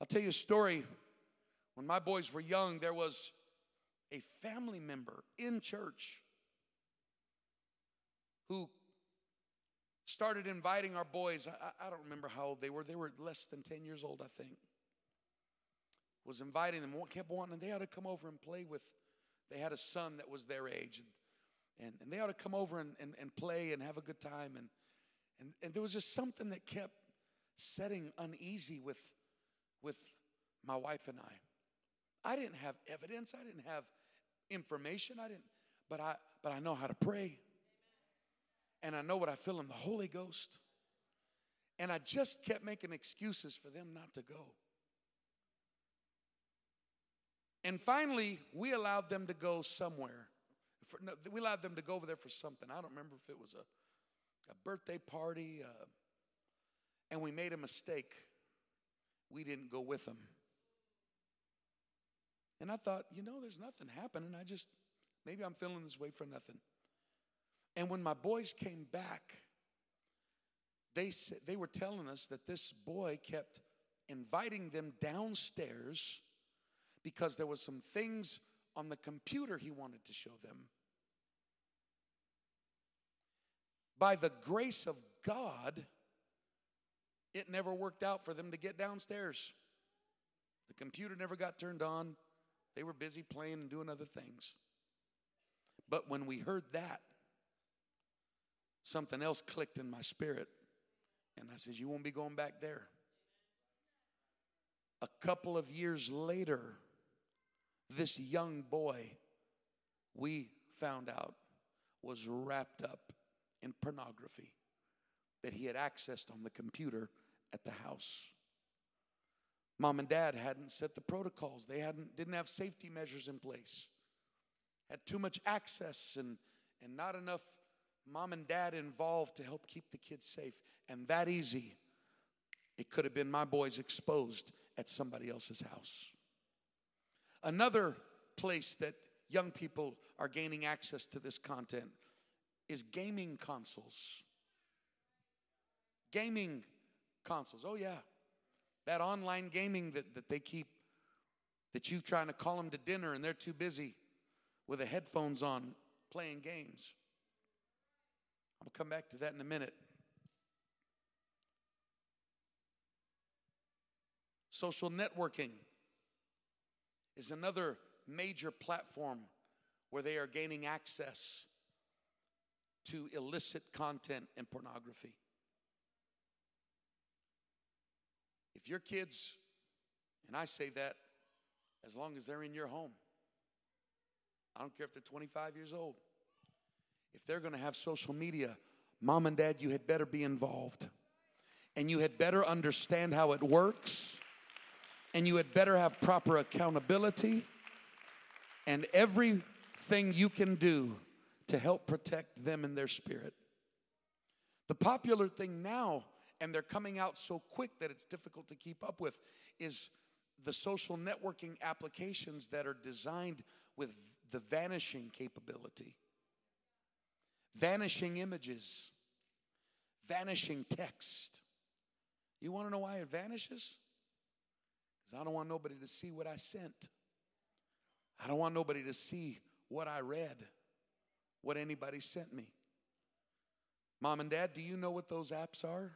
I'll tell you a story. When my boys were young, there was a family member in church who started inviting our boys. I, I, don't remember how old they were. They were less than 10 years old, I think. Was inviting them, kept wanting, they ought to come over and play with. They had a son that was their age, and, and, and they ought to come over and, and, and play and have a good time. And, and, and there was just something that kept setting uneasy with, with my wife and I. I didn't have evidence, I didn't have information. I didn't, but I but I know how to pray. And I know what I feel in the Holy Ghost. And I just kept making excuses for them not to go. And finally, we allowed them to go somewhere. For, no, we allowed them to go over there for something. I don't remember if it was a, a birthday party, uh, and we made a mistake. We didn't go with them. And I thought, you know, there's nothing happening. I just, maybe I'm feeling this way for nothing. And when my boys came back, they, they were telling us that this boy kept inviting them downstairs because there was some things on the computer he wanted to show them. By the grace of God, it never worked out for them to get downstairs. The computer never got turned on. They were busy playing and doing other things. But when we heard that, something else clicked in my spirit. And I said, You won't be going back there. A couple of years later, this young boy, we found out, was wrapped up in pornography that he had accessed on the computer at the house. Mom and dad hadn't set the protocols. They hadn't didn't have safety measures in place. Had too much access and and not enough mom and dad involved to help keep the kids safe. And that easy, it could have been my boys exposed at somebody else's house. Another place that young people are gaining access to this content is gaming consoles. Gaming consoles. Oh, yeah. That online gaming that, that they keep, that you're trying to call them to dinner and they're too busy with the headphones on playing games. I'm gonna come back to that in a minute. Social networking is another major platform where they are gaining access to illicit content and pornography. If your kids, and I say that as long as they're in your home, I don't care if they're 25 years old, if they're gonna have social media, mom and dad, you had better be involved. And you had better understand how it works. And you had better have proper accountability and everything you can do to help protect them in their spirit. The popular thing now and they're coming out so quick that it's difficult to keep up with, is the social networking applications that are designed with the vanishing capability, vanishing images, vanishing text. You want to know why it vanishes? Because I don't want nobody to see what I sent. I don't want nobody to see what I read, what anybody sent me. Mom and dad, do you know what those apps are?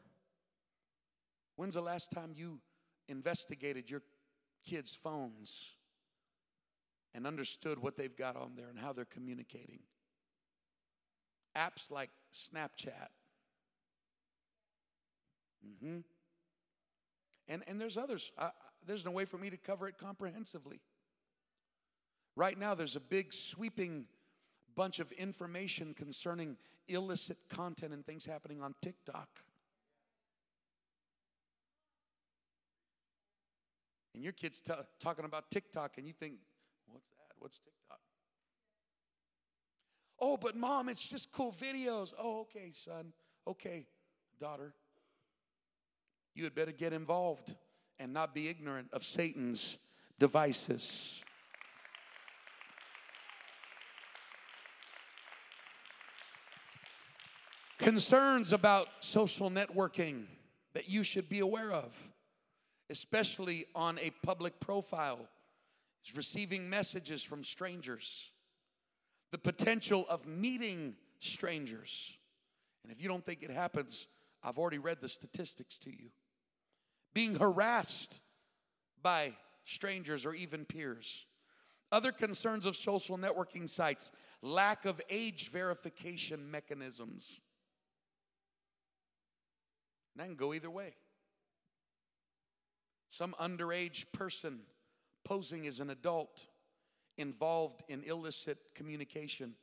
When's the last time you investigated your kids' phones and understood what they've got on there and how they're communicating? apps like Snapchat. Mm-hmm. And, and there's others. I, there's no way for me to cover it comprehensively. Right now, there's a big sweeping bunch of information concerning illicit content and things happening on TikTok. And your kid's t- talking about TikTok, and you think, what's that? What's TikTok? Oh, but mom, it's just cool videos. Oh, okay, son. Okay, daughter. You had better get involved and not be ignorant of Satan's devices. Concerns about social networking that you should be aware of, especially on a public profile, is receiving messages from strangers, the potential of meeting strangers. And if you don't think it happens, I've already read the statistics to you. Being harassed by strangers or even peers. Other concerns of social networking sites lack of age verification mechanisms. And that can go either way. Some underage person posing as an adult involved in illicit communication.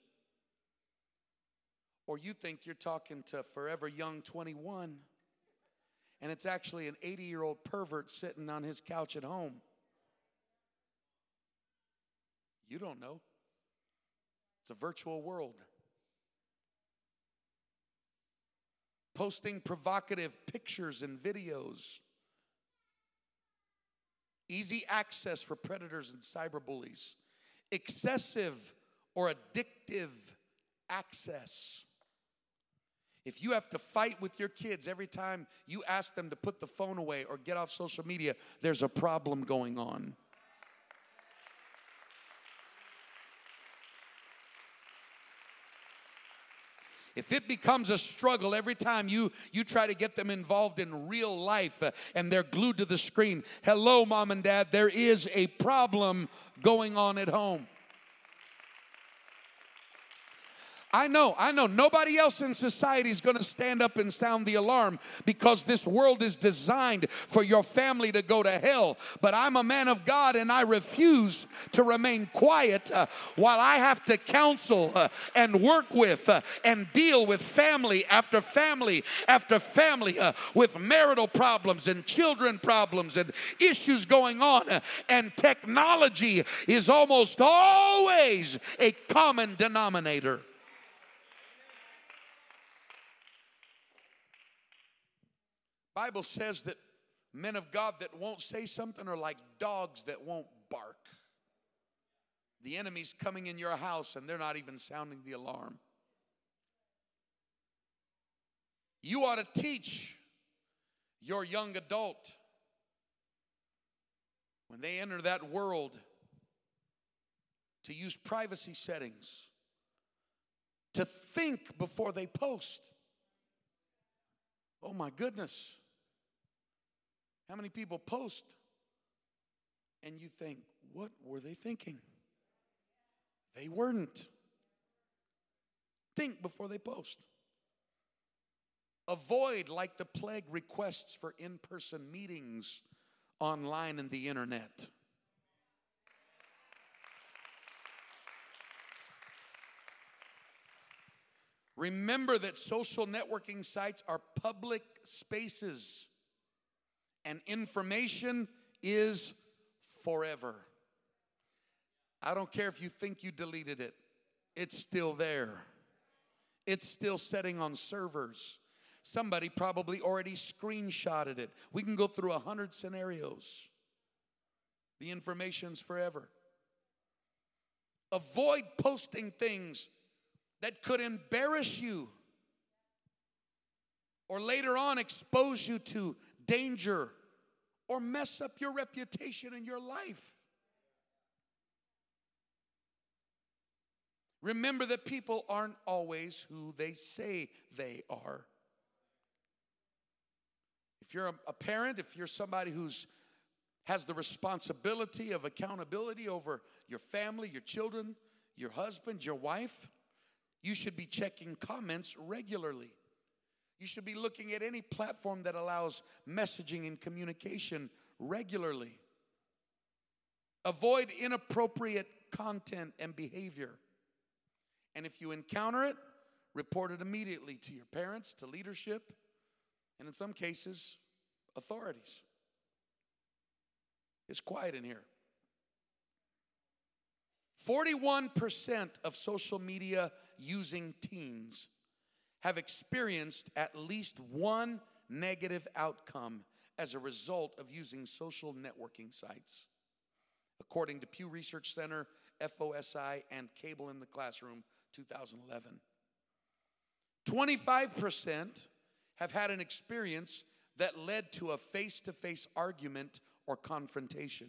Or you think you're talking to forever young 21, and it's actually an 80 year old pervert sitting on his couch at home. You don't know. It's a virtual world. posting provocative pictures and videos, easy access for predators and cyberbullies, excessive or addictive access. If you have to fight with your kids every time you ask them to put the phone away or get off social media, there's a problem going on. If it becomes a struggle every time you, you try to get them involved in real life uh, and they're glued to the screen, hello, mom and dad, there is a problem going on at home. I know, I know. Nobody else in society is going to stand up and sound the alarm because this world is designed for your family to go to hell. But I'm a man of God and I refuse to remain quiet uh, while I have to counsel uh, and work with uh, and deal with family after family after family uh, with marital problems and children problems and issues going on. and technology is almost always a common denominator. Bible says that men of God that won't say something are like dogs that won't bark. The enemy's coming in your house and they're not even sounding the alarm. You ought to teach your young adult when they enter that world to use privacy settings, to think before they post. Oh my goodness. How many people post and you think, what were they thinking? They weren't. Think before they post. Avoid, like the plague, requests for in person meetings online and the internet. Remember that social networking sites are public spaces and information is forever. I don't care if you think you deleted it, it's still there. It's still setting on servers. Somebody probably already screenshotted it. We can go through a hundred scenarios. The information's forever. Avoid posting things that could embarrass you or later on expose you to danger or mess up your reputation in your life. Remember that people aren't always who they say they are. If you're a, a parent, if you're somebody who's has the responsibility of accountability over your family, your children, your husband, your wife, You should be checking comments regularly. You should be looking at any platform that allows messaging and communication regularly. Avoid inappropriate content and behavior. And if you encounter it, report it immediately to your parents, to leadership, and in some cases, authorities. It's quiet in here. 41% of social media using teens have experienced at least one negative outcome as a result of using social networking sites. According to Pew Research Center, FOSI, and Cable in the Classroom 2011. 25% have had an experience that led to a face to face argument or confrontation.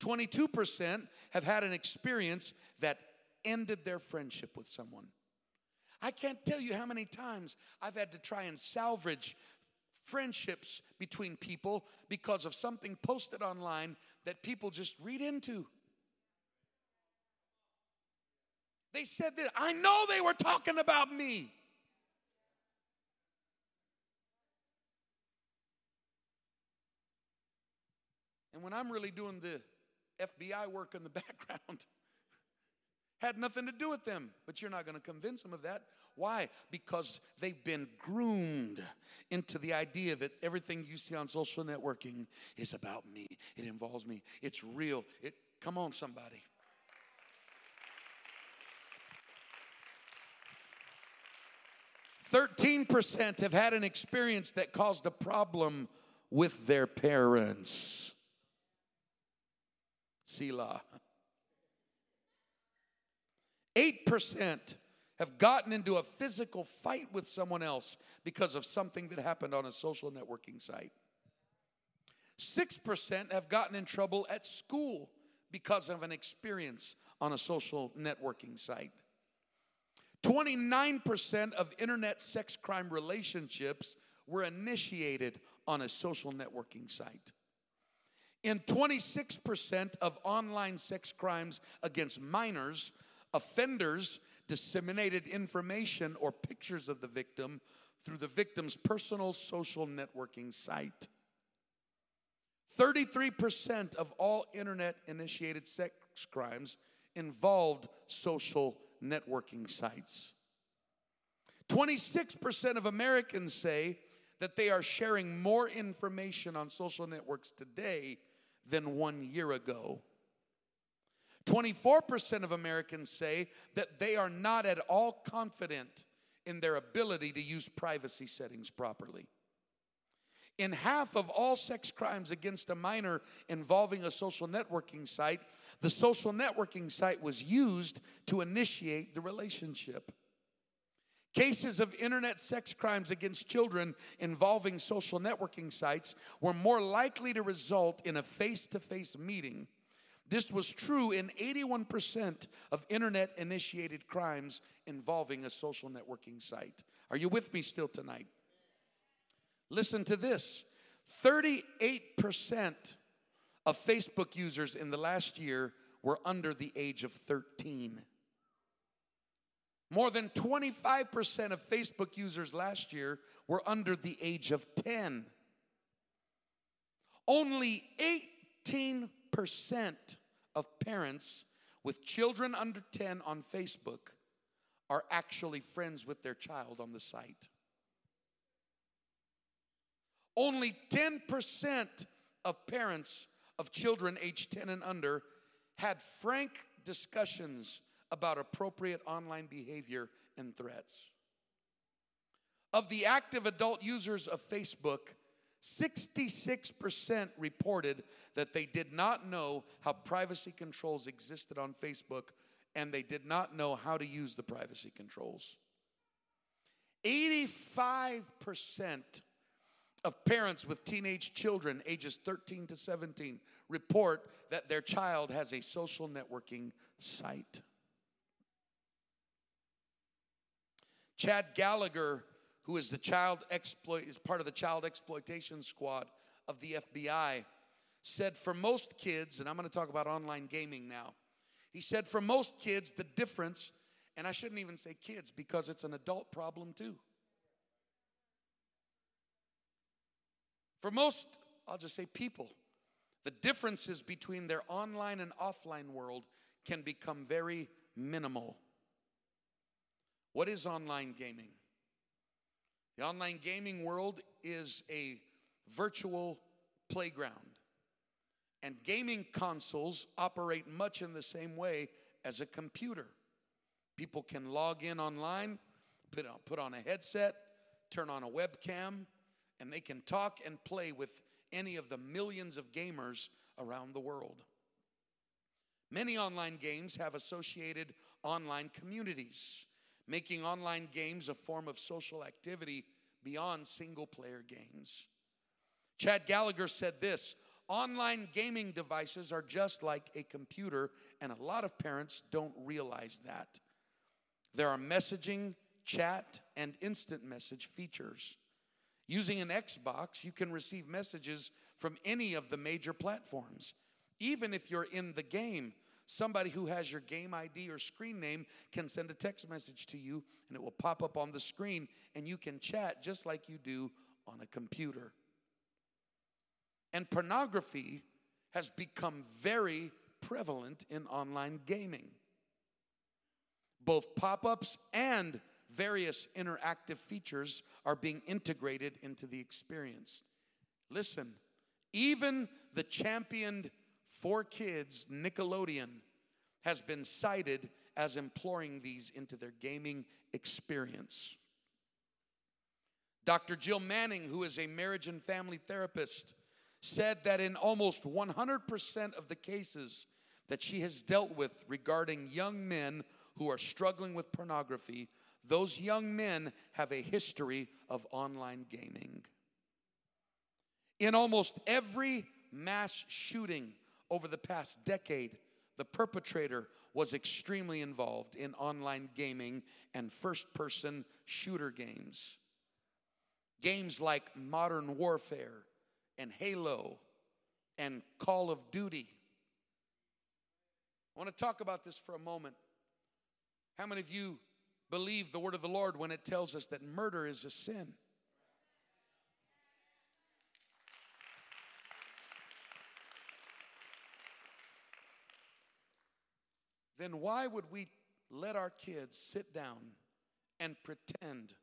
22% have had an experience that ended their friendship with someone. I can't tell you how many times I've had to try and salvage friendships between people because of something posted online that people just read into. They said that I know they were talking about me. And when I'm really doing the FBI work in the background, had nothing to do with them. But you're not going to convince them of that. Why? Because they've been groomed into the idea that everything you see on social networking is about me. It involves me. It's real. It come on somebody. Thirteen percent have had an experience that caused a problem with their parents. Selah. 8% have gotten into a physical fight with someone else because of something that happened on a social networking site. 6% have gotten in trouble at school because of an experience on a social networking site. 29% of internet sex crime relationships were initiated on a social networking site. In 26% of online sex crimes against minors, offenders disseminated information or pictures of the victim through the victim's personal social networking site. 33% of all internet initiated sex crimes involved social networking sites. 26% of Americans say that they are sharing more information on social networks today than one year ago. 24% of Americans say that they are not at all confident in their ability to use privacy settings properly. In half of all sex crimes against a minor involving a social networking site, the social networking site was used to initiate the relationship. Cases of internet sex crimes against children involving social networking sites were more likely to result in a face to face meeting. This was true in 81% of internet initiated crimes involving a social networking site. Are you with me still tonight? Listen to this 38% of Facebook users in the last year were under the age of 13. More than 25% of Facebook users last year were under the age of 10. Only 18% of parents with children under 10 on Facebook are actually friends with their child on the site. Only 10% of parents of children aged 10 and under had frank discussions about appropriate online behavior and threats. Of the active adult users of Facebook, 66% reported that they did not know how privacy controls existed on Facebook and they did not know how to use the privacy controls. 85% of parents with teenage children ages 13 to 17 report that their child has a social networking site. Chad Gallagher, who is the child exploit is part of the child exploitation squad of the FBI, said for most kids, and I'm going to talk about online gaming now. He said for most kids, the difference And I shouldn't even say kids because it's an adult problem too. For most, I'll just say people, the differences between their online and offline world can become very minimal. What is online gaming? The online gaming world is a virtual playground. And gaming consoles operate much in the same way as a computer. People can log in online, put on, put on a headset, turn on a webcam, and they can talk and play with any of the millions of gamers around the world. Many online games have associated online communities, making online games a form of social activity beyond single player games. Chad Gallagher said this online gaming devices are just like a computer, and a lot of parents don't realize that. There are messaging, chat, and instant message features. Using an Xbox, you can receive messages from any of the major platforms. Even if you're in the game, somebody who has your game ID or screen name can send a text message to you and it will pop up on the screen and you can chat just like you do on a computer. And pornography has become very prevalent in online gaming. Both pop ups and various interactive features are being integrated into the experience. Listen, even the championed for kids Nickelodeon has been cited as employing these into their gaming experience. Dr. Jill Manning, who is a marriage and family therapist, said that in almost 100% of the cases that she has dealt with regarding young men who are struggling with pornography, those young men have a history of online gaming. In almost every mass shooting over the past decade, the perpetrator was extremely involved in online gaming and first person shooter games. Games like Modern Warfare and Halo and Call of Duty. I want to talk about this for a moment. How many of you believe the word of the Lord when it tells us that murder is a sin? Then why would we let our kids sit down and pretend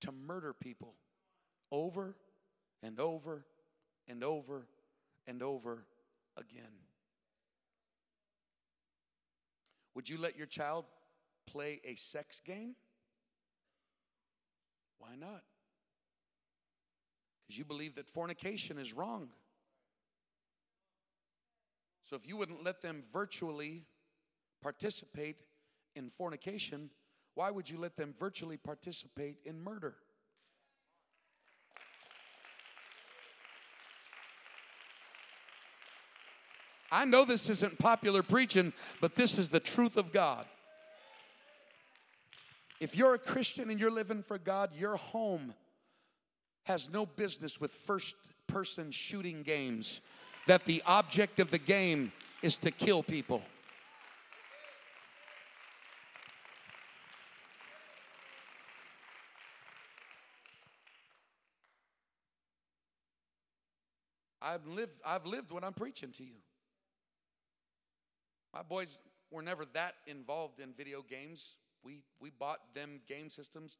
to murder people over and over and over and over again? Would you let your child play a sex game? Why not? Because you believe that fornication is wrong. So if you wouldn't let them virtually participate in fornication, why would you let them virtually participate in murder? I know this isn't popular preaching, but this is the truth of God. If you're a Christian and you're living for God, your home has no business with first person shooting games, that the object of the game is to kill people. I've lived, I've lived what I'm preaching to you. My boys were never that involved in video games. We, we bought them game systems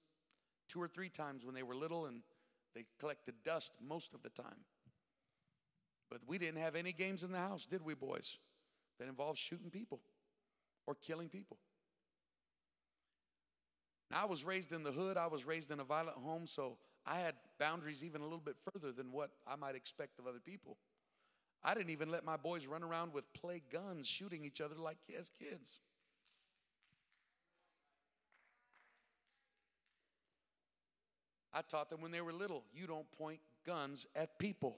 two or three times when they were little, and they collected dust most of the time. But we didn't have any games in the house, did we, boys, that involved shooting people or killing people? Now, I was raised in the hood, I was raised in a violent home, so I had boundaries even a little bit further than what I might expect of other people. I didn't even let my boys run around with play guns shooting each other like as kids. I taught them when they were little you don't point guns at people.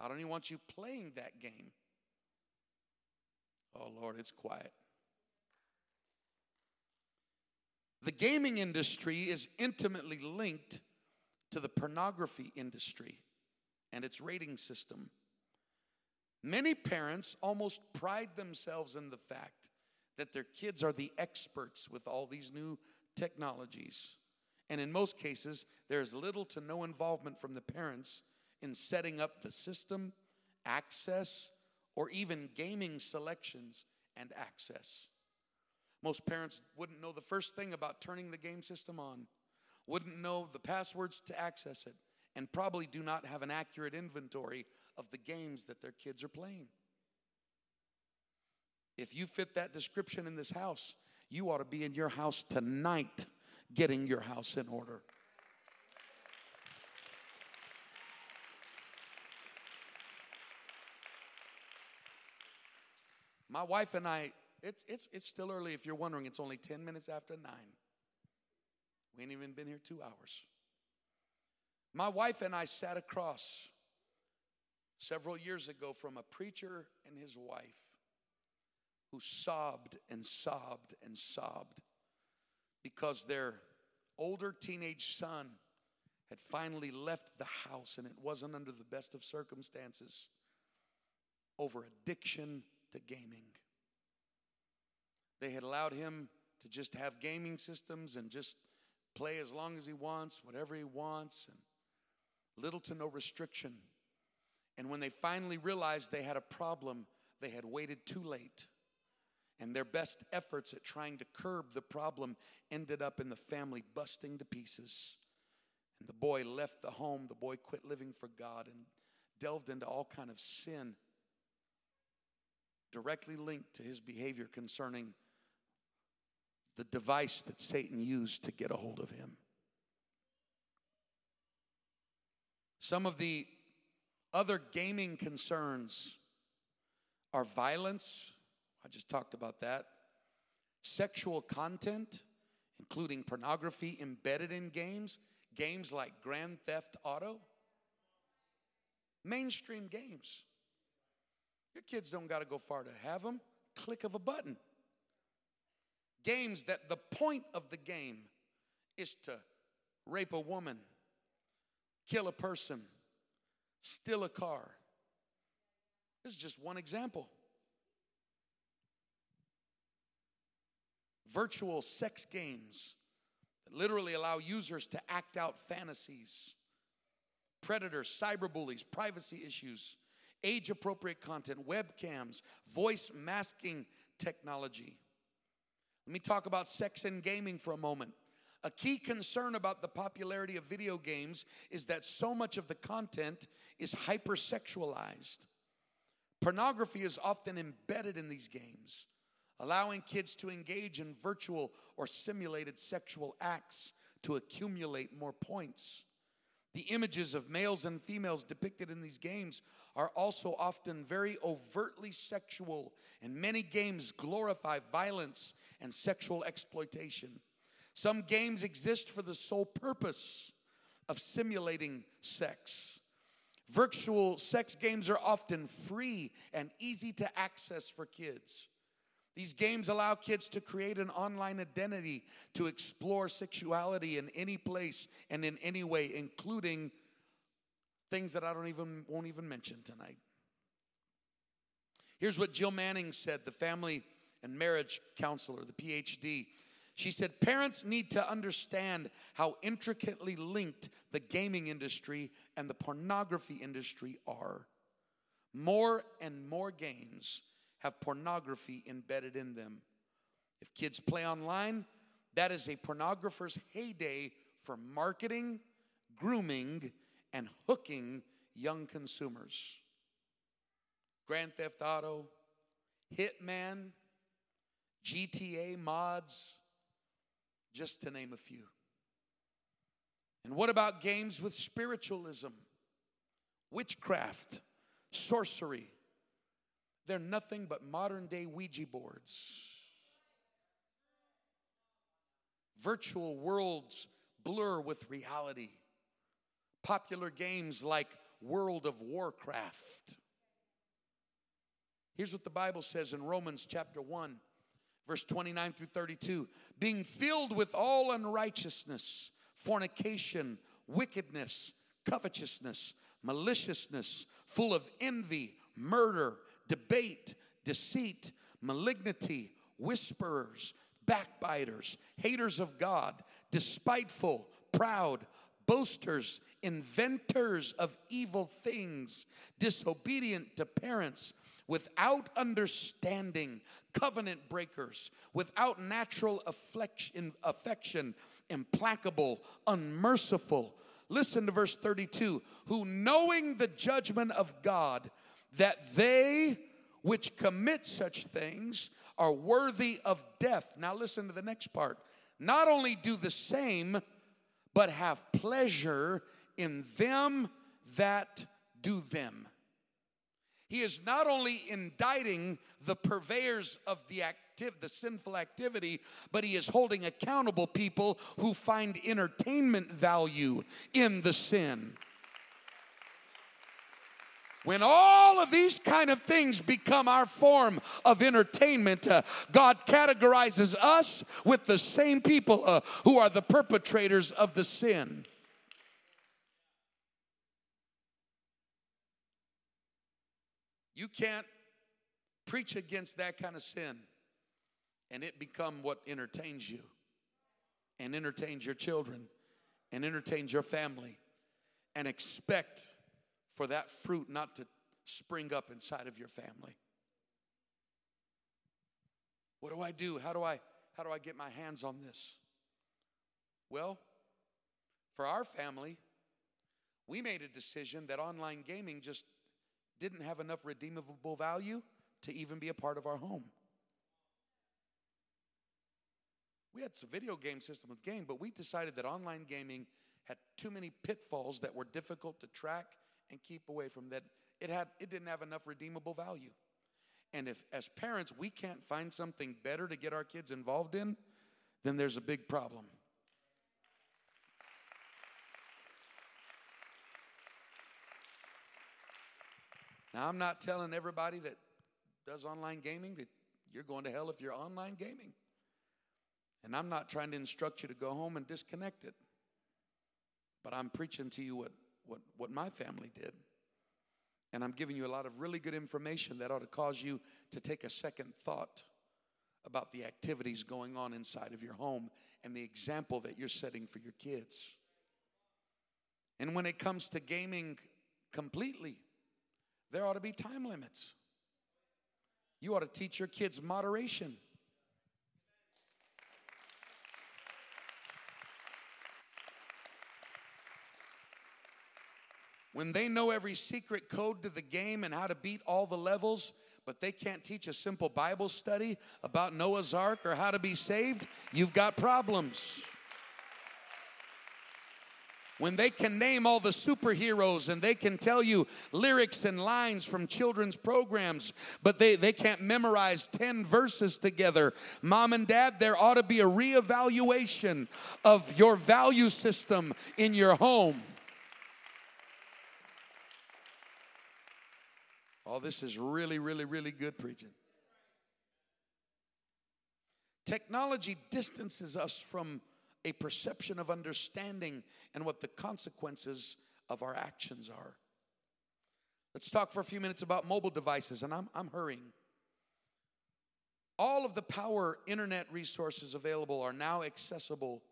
I don't even want you playing that game. Oh, Lord, it's quiet. The gaming industry is intimately linked to the pornography industry and its rating system. Many parents almost pride themselves in the fact that their kids are the experts with all these new technologies. And in most cases, there's little to no involvement from the parents in setting up the system, access, or even gaming selections and access. Most parents wouldn't know the first thing about turning the game system on, wouldn't know the passwords to access it, and probably do not have an accurate inventory of the games that their kids are playing. If you fit that description in this house, you ought to be in your house tonight getting your house in order. My wife and I, it's, it's, it's still early if you're wondering, it's only 10 minutes after 9. We ain't even been here two hours. My wife and I sat across several years ago from a preacher and his wife who sobbed and sobbed and sobbed because their older teenage son had finally left the house and it wasn't under the best of circumstances over addiction to gaming. They had allowed him to just have gaming systems and just play as long as he wants, whatever he wants, and little to no restriction. And when they finally realized they had a problem, they had waited too late. And their best efforts at trying to curb the problem ended up in the family busting to pieces. And the boy left the home, the boy quit living for God and delved into all kind of sin directly linked to his behavior concerning the device that Satan used to get a hold of him. Some of the other gaming concerns are violence. I just talked about that. Sexual content, including pornography embedded in games, games like Grand Theft Auto, mainstream games. Your kids don't got to go far to have them. Click of a button. Games that the point of the game is to rape a woman, kill a person, steal a car. This is just one example. Virtual sex games that literally allow users to act out fantasies. Predators, cyberbullies, privacy issues, age appropriate content, webcams, voice masking technology. Let me talk about sex and gaming for a moment. A key concern about the popularity of video games is that so much of the content is hypersexualized. Pornography is often embedded in these games, allowing kids to engage in virtual or simulated sexual acts to accumulate more points. The images of males and females depicted in these games are also often very overtly sexual, and many games glorify violence and sexual exploitation. Some games exist for the sole purpose of simulating sex. Virtual sex games are often free and easy to access for kids. These games allow kids to create an online identity to explore sexuality in any place and in any way, including things that I don't even won't even mention tonight. Here's what Jill Manning said, the family and marriage counselor, the PhD. She said, Parents need to understand how intricately linked the gaming industry and the pornography industry are. More and more games have pornography embedded in them. If kids play online, that is a pornographer's heyday for marketing, grooming, and hooking young consumers. Grand Theft Auto, Hitman, GTA mods, just to name a few. And what about games with spiritualism, witchcraft, sorcery, they're nothing but modern day Ouija boards. Virtual worlds blur with reality. Popular games like World of Warcraft. Here's what the Bible says in Romans chapter 1, verse 29 through 32 being filled with all unrighteousness, fornication, wickedness, covetousness, maliciousness, full of envy, murder debate, deceit, malignity, whisperers, backbiters, haters of God, despiteful, proud, boasters, inventors of evil things, disobedient to parents, without understanding, covenant breakers, without natural affection, implacable, unmerciful. Listen to verse 32 who knowing the judgment of God, that they which commit such things are worthy of death. Now, listen to the next part. Not only do the same, but have pleasure in them that do them. He is not only indicting the purveyors of the the sinful activity, but he is holding accountable people who find entertainment value in the sin. When all of these kind of things become our form of entertainment, uh, God categorizes us with the same people uh, who are the perpetrators of the sin. You can't preach against that kind of sin and it become what entertains you and entertains your children and entertains your family and expect for that fruit not to spring up inside of your family. What do I do? How do I how do I get my hands on this? Well, for our family, we made a decision that online gaming just didn't have enough redeemable value to even be a part of our home. We had some video game system with game, but we decided that online gaming had too many pitfalls that were difficult to track and keep away from that. It had it didn't have enough redeemable value. And if as parents we can't find something better to get our kids involved in, then there's a big problem. Now, I'm not telling everybody that does online gaming that you're going to hell if you're online gaming. And I'm not trying to instruct you to go home and disconnect it. But I'm preaching to you what, what, what my family did. And I'm giving you a lot of really good information that ought to cause you to take a second thought about the activities going on inside of your home and the example that you're setting for your kids. And when it comes to gaming completely, there ought to be time limits. You ought to teach your kids moderation. When they know every secret code to the game and how to beat all the levels, but they can't teach a simple Bible study about Noah's Ark or how to be saved, you've got problems when they can name all the superheroes and they can tell you lyrics and lines from children's programs, but they, they can't memorize 10 verses together. Mom and dad, there ought to be a reevaluation of your value system in your home. Oh, this is really, really, really good preaching. Technology distances us from a perception of understanding and what the consequences of our actions are. Let's talk for a few minutes about mobile devices, and I'm, I'm hurrying. All of the power internet resources available are now accessible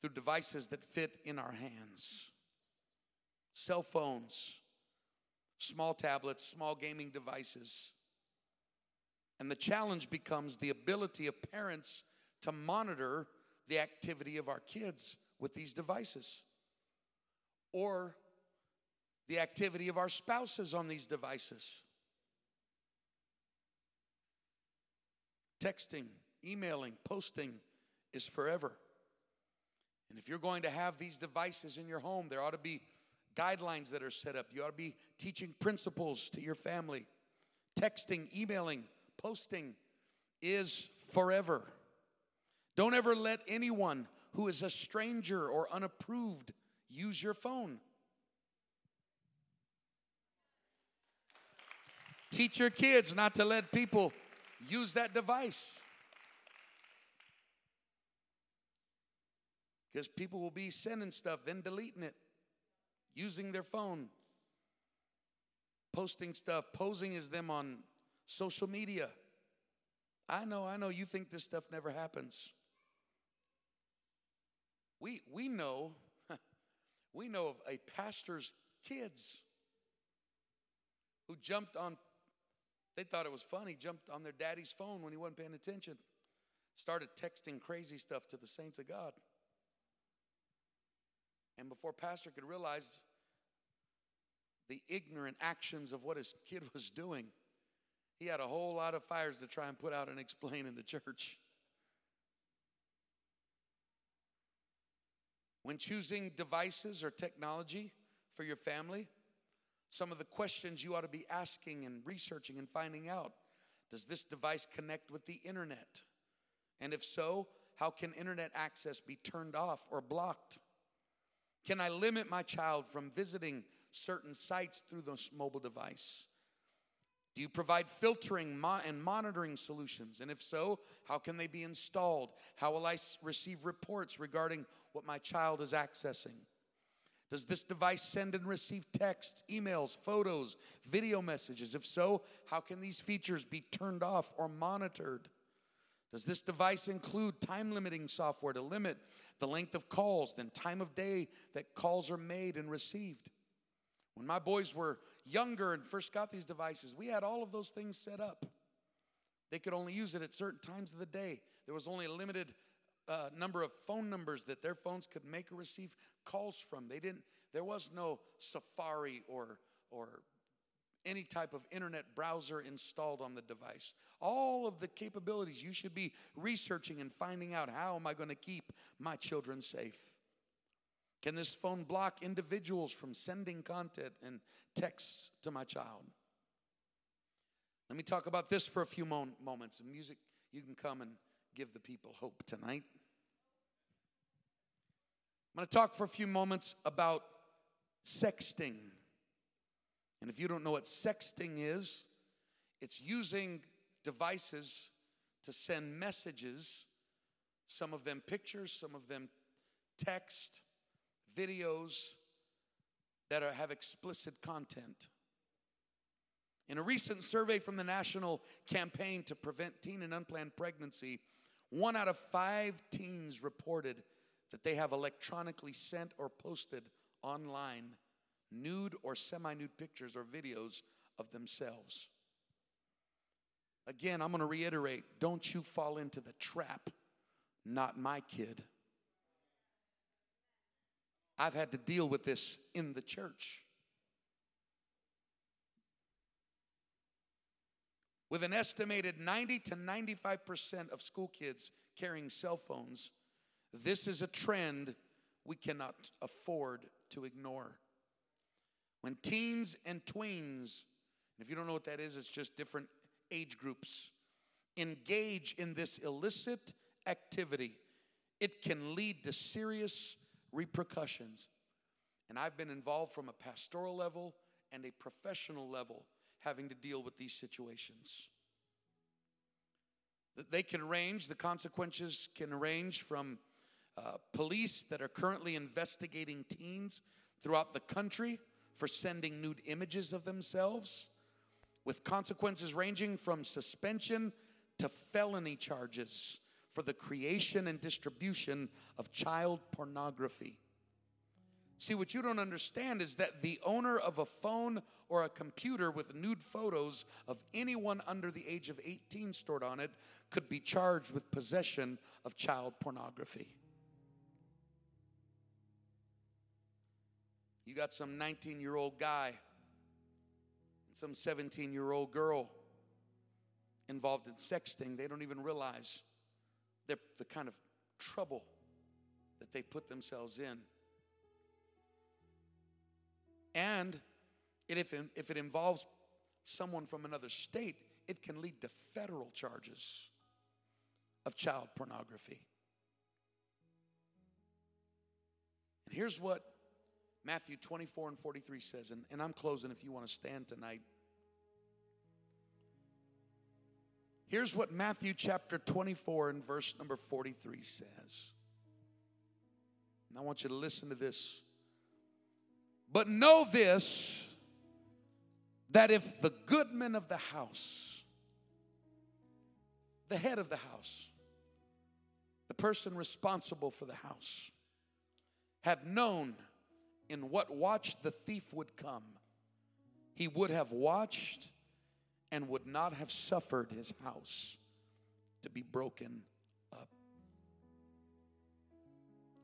through devices that fit in our hands cell phones, small tablets, small gaming devices. And the challenge becomes the ability of parents to monitor the activity of our kids with these devices or the activity of our spouses on these devices. Texting, emailing, posting is forever. And if you're going to have these devices in your home, there ought to be guidelines that are set up. You ought to be teaching principles to your family. Texting, emailing, posting is forever. Don't ever let anyone who is a stranger or unapproved use your phone. Teach your kids not to let people use that device. Because people will be sending stuff, then deleting it, using their phone, posting stuff, posing as them on social media. I know, I know you think this stuff never happens. We, we know, we know of a pastor's kids who jumped on, they thought it was funny, jumped on their daddy's phone when he wasn't paying attention, started texting crazy stuff to the saints of God. And before pastor could realize the ignorant actions of what his kid was doing, he had a whole lot of fires to try and put out and explain in the church. When choosing devices or technology for your family, some of the questions you ought to be asking and researching and finding out Does this device connect with the internet? And if so, how can internet access be turned off or blocked? Can I limit my child from visiting certain sites through this mobile device? Do you provide filtering and monitoring solutions? And if so, how can they be installed? How will I receive reports regarding what my child is accessing? Does this device send and receive text, emails, photos, video messages? If so, how can these features be turned off or monitored? Does this device include time limiting software to limit the length of calls, then time of day that calls are made and received? When my boys were younger and first got these devices, we had all of those things set up. They could only use it at certain times of the day. There was only a limited uh, number of phone numbers that their phones could make or receive calls from. They didn't. There was no Safari or or any type of internet browser installed on the device. All of the capabilities you should be researching and finding out how am I going to keep my children safe? Can this phone block individuals from sending content and texts to my child? Let me talk about this for a few mo- moments. And music, you can come and give the people hope tonight. I'm going to talk for a few moments about sexting. And if you don't know what sexting is, it's using devices to send messages, some of them pictures, some of them text, videos that are, have explicit content. In a recent survey from the National Campaign to Prevent Teen and Unplanned Pregnancy, one out of five teens reported that they have electronically sent or posted online nude or semi nude pictures or videos of themselves. Again, I'm going to reiterate don't you fall into the trap, not my kid. I've had to deal with this in the church. With an estimated 90 to 95% of school kids carrying cell phones, this is a trend we cannot afford to ignore. When teens and tweens, if you don't know what that is, it's just different age groups, engage in this illicit activity, it can lead to serious repercussions. And I've been involved from a pastoral level and a professional level having to deal with these situations. They can range, the consequences can range from uh, police that are currently investigating teens throughout the country for sending nude images of themselves, with consequences ranging from suspension to felony charges for the creation and distribution of child pornography. See, what you don't understand is that the owner of a phone or a computer with nude photos of anyone under the age of 18 stored on it could be charged with possession of child pornography. You got some 19 year old guy and some 17 year old girl involved in sexting. They don't even realize the kind of trouble that they put themselves in. And it, if, if it involves someone from another state, it can lead to federal charges of child pornography. And here's what Matthew 24 and 43 says, and, and I'm closing if you want to stand tonight. Here's what Matthew chapter 24 and verse number 43 says. And I want you to listen to this. But know this that if the goodman of the house the head of the house, the person responsible for the house, had known in what watch the thief would come, he would have watched and would not have suffered his house to be broken up.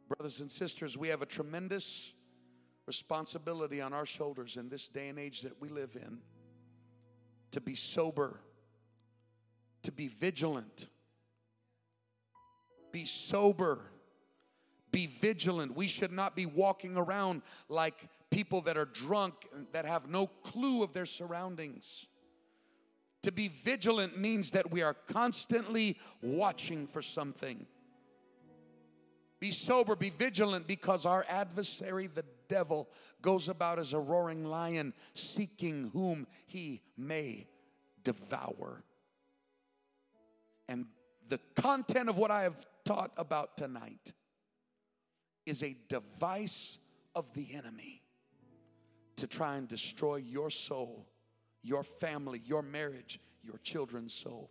Brothers and sisters, we have a tremendous responsibility on our shoulders in this day and age that we live in to be sober, to be vigilant, be sober, be vigilant. We should not be walking around like people that are drunk that have no clue of their surroundings. To be vigilant means that we are constantly watching for something. Be sober, be vigilant, because our adversary, the devil, goes about as a roaring lion, seeking whom he may devour. And the content of what I have taught about tonight is a device of the enemy to try and destroy your soul your family, your marriage, your children's soul.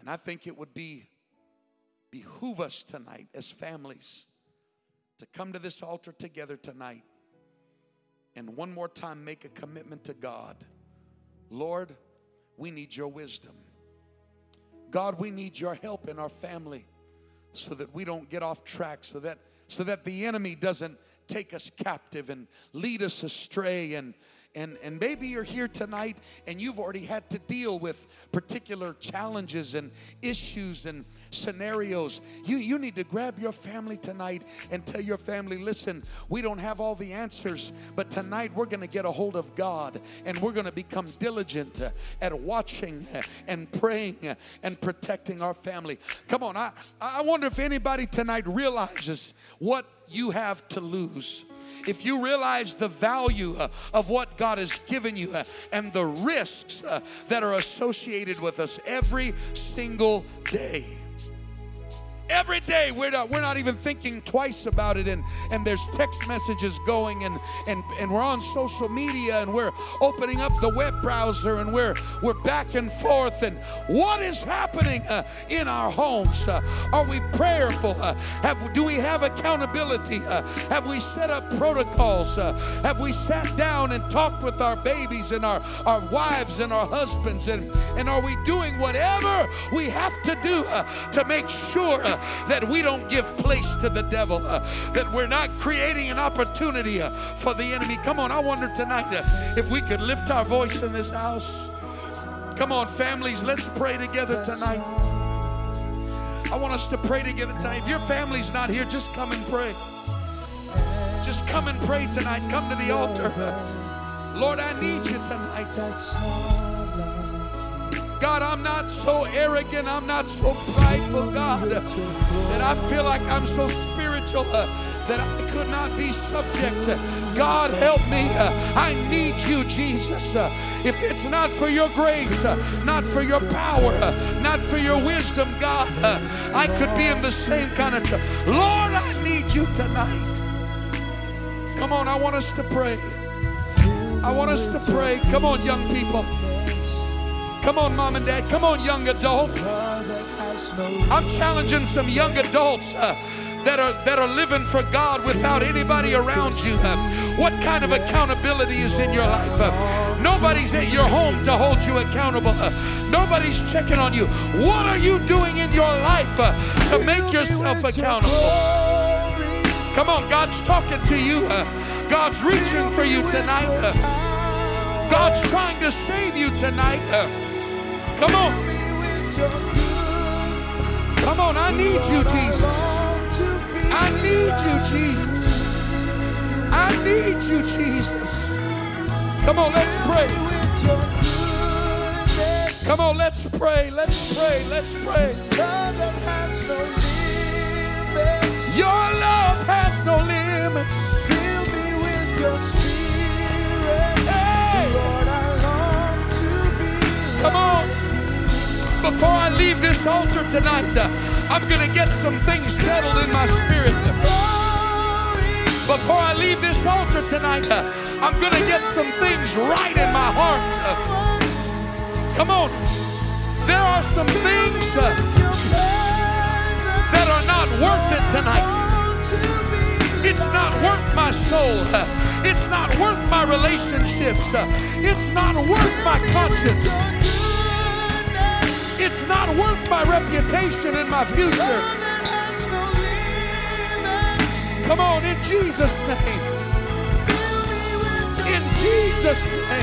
And I think it would be behoove us tonight as families to come to this altar together tonight and one more time make a commitment to God. Lord, we need your wisdom. God, we need your help in our family so that we don't get off track, so that so that the enemy doesn't take us captive and lead us astray and and, and maybe you're here tonight and you've already had to deal with particular challenges and issues and scenarios. You, you need to grab your family tonight and tell your family, listen, we don't have all the answers, but tonight we're going to get a hold of God and we're going to become diligent at watching and praying and protecting our family. Come on, I, I wonder if anybody tonight realizes what you have to lose if you realize the value uh, of what God has given you uh, and the risks uh, that are associated with us every single day. Every day we're not, we're not even thinking twice about it and, and there's text messages going and, and, and we're on social media and we're opening up the web browser and we're, we're back and forth and what is happening uh, in our homes? Uh, are we prayerful? Uh, have, do we have accountability? Uh, have we set up protocols? Uh, have we sat down and talked with our babies and our, our wives and our husbands? And, and are we doing whatever we have to do uh, to make sure that we don't give place to the devil, uh, that we're not creating an opportunity uh, for the enemy. Come on, I wonder tonight uh, if we could lift our voice in this house. Come on, families, let's pray together tonight. I want us to pray together tonight. If your family's not here, just come and pray. Just come and pray tonight. Come to the altar. Lord, I need you tonight. God, I'm not so arrogant, I'm not so prideful, God, that I feel like I'm so spiritual uh, that I could not be subject. God, help me. Uh, I need you, Jesus. Uh, if it's not for your grace, not for your power, not for your wisdom, God, I could be in the same kind of trouble. Lord, I need you tonight. Come on, I want us to pray. I want us to pray. Come on, young people. Come on, mom and dad. Come on, young adult. I'm challenging some young adults. Uh, that are that are living for God without anybody around you. Uh, what kind of accountability is in your life? Uh, nobody's at your home to hold you accountable. Uh, nobody's checking on you. What are you doing in your life uh, to make yourself accountable? Come on, God's talking to you. Uh, God's reaching for you tonight. Uh, God's trying to save you tonight. Come on. Come on, I need you, Jesus. I need you, Jesus. I need you, Jesus. Come on, let's pray. Come on, let's pray. Let's pray. Let's pray. Your love has no limit. Fill me with your spirit. Hey. Lord. Come on before I leave this altar tonight, uh, I'm going to get some things settled in my spirit. Before I leave this altar tonight, uh, I'm going to get some things right in my heart. Come on. There are some things uh, that are not worth it tonight. It's not worth my soul. It's not worth my relationships. It's not worth my conscience. It's not worth my reputation and my future. Come on, in Jesus' name. In Jesus' name.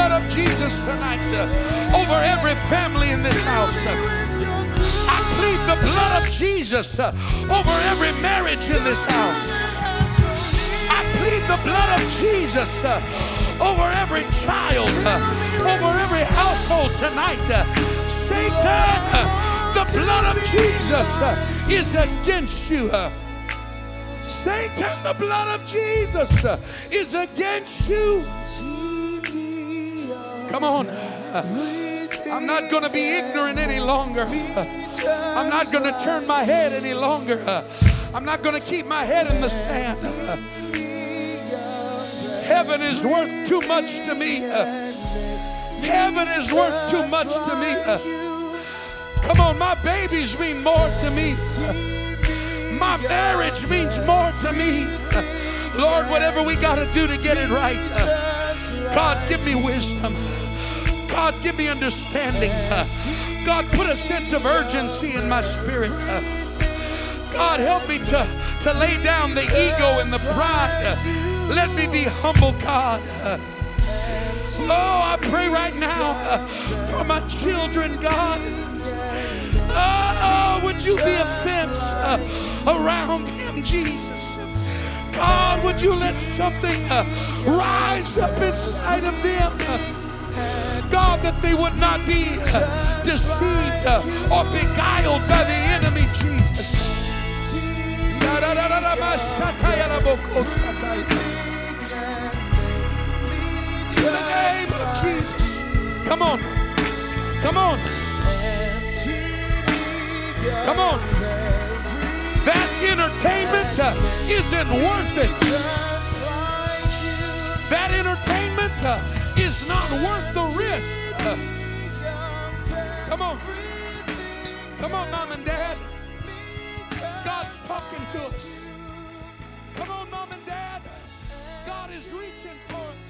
Blood of Jesus tonight over every family in this house. I plead the blood of Jesus over every marriage in this house. I plead the blood of Jesus over every child, over every household tonight. Satan, the blood of Jesus is against you. Satan, the blood of Jesus is against you. Come on. I'm not going to be ignorant any longer. I'm not going to turn my head any longer. I'm not going to keep my head in the sand. Heaven is worth too much to me. Heaven is worth too much to me. Come on, my babies mean more to me. My marriage means more to me. Lord, whatever we got to do to get it right. God, give me wisdom. God, give me understanding. God, put a sense of urgency in my spirit. God, help me to, to lay down the ego and the pride. Let me be humble, God. Oh, I pray right now for my children, God. Oh, would you be a fence around them, Jesus? God, would you let something rise up inside of them? Uh, God, that they would not be uh, deceived uh, or beguiled by the enemy, Jesus. In the name of Jesus. Come on. Come on. Come on. That entertainment uh, isn't worth it. That entertainment it's not worth the risk. Come on. Come on, mom and dad. God's talking to us. Come on, mom and dad. God is reaching for us.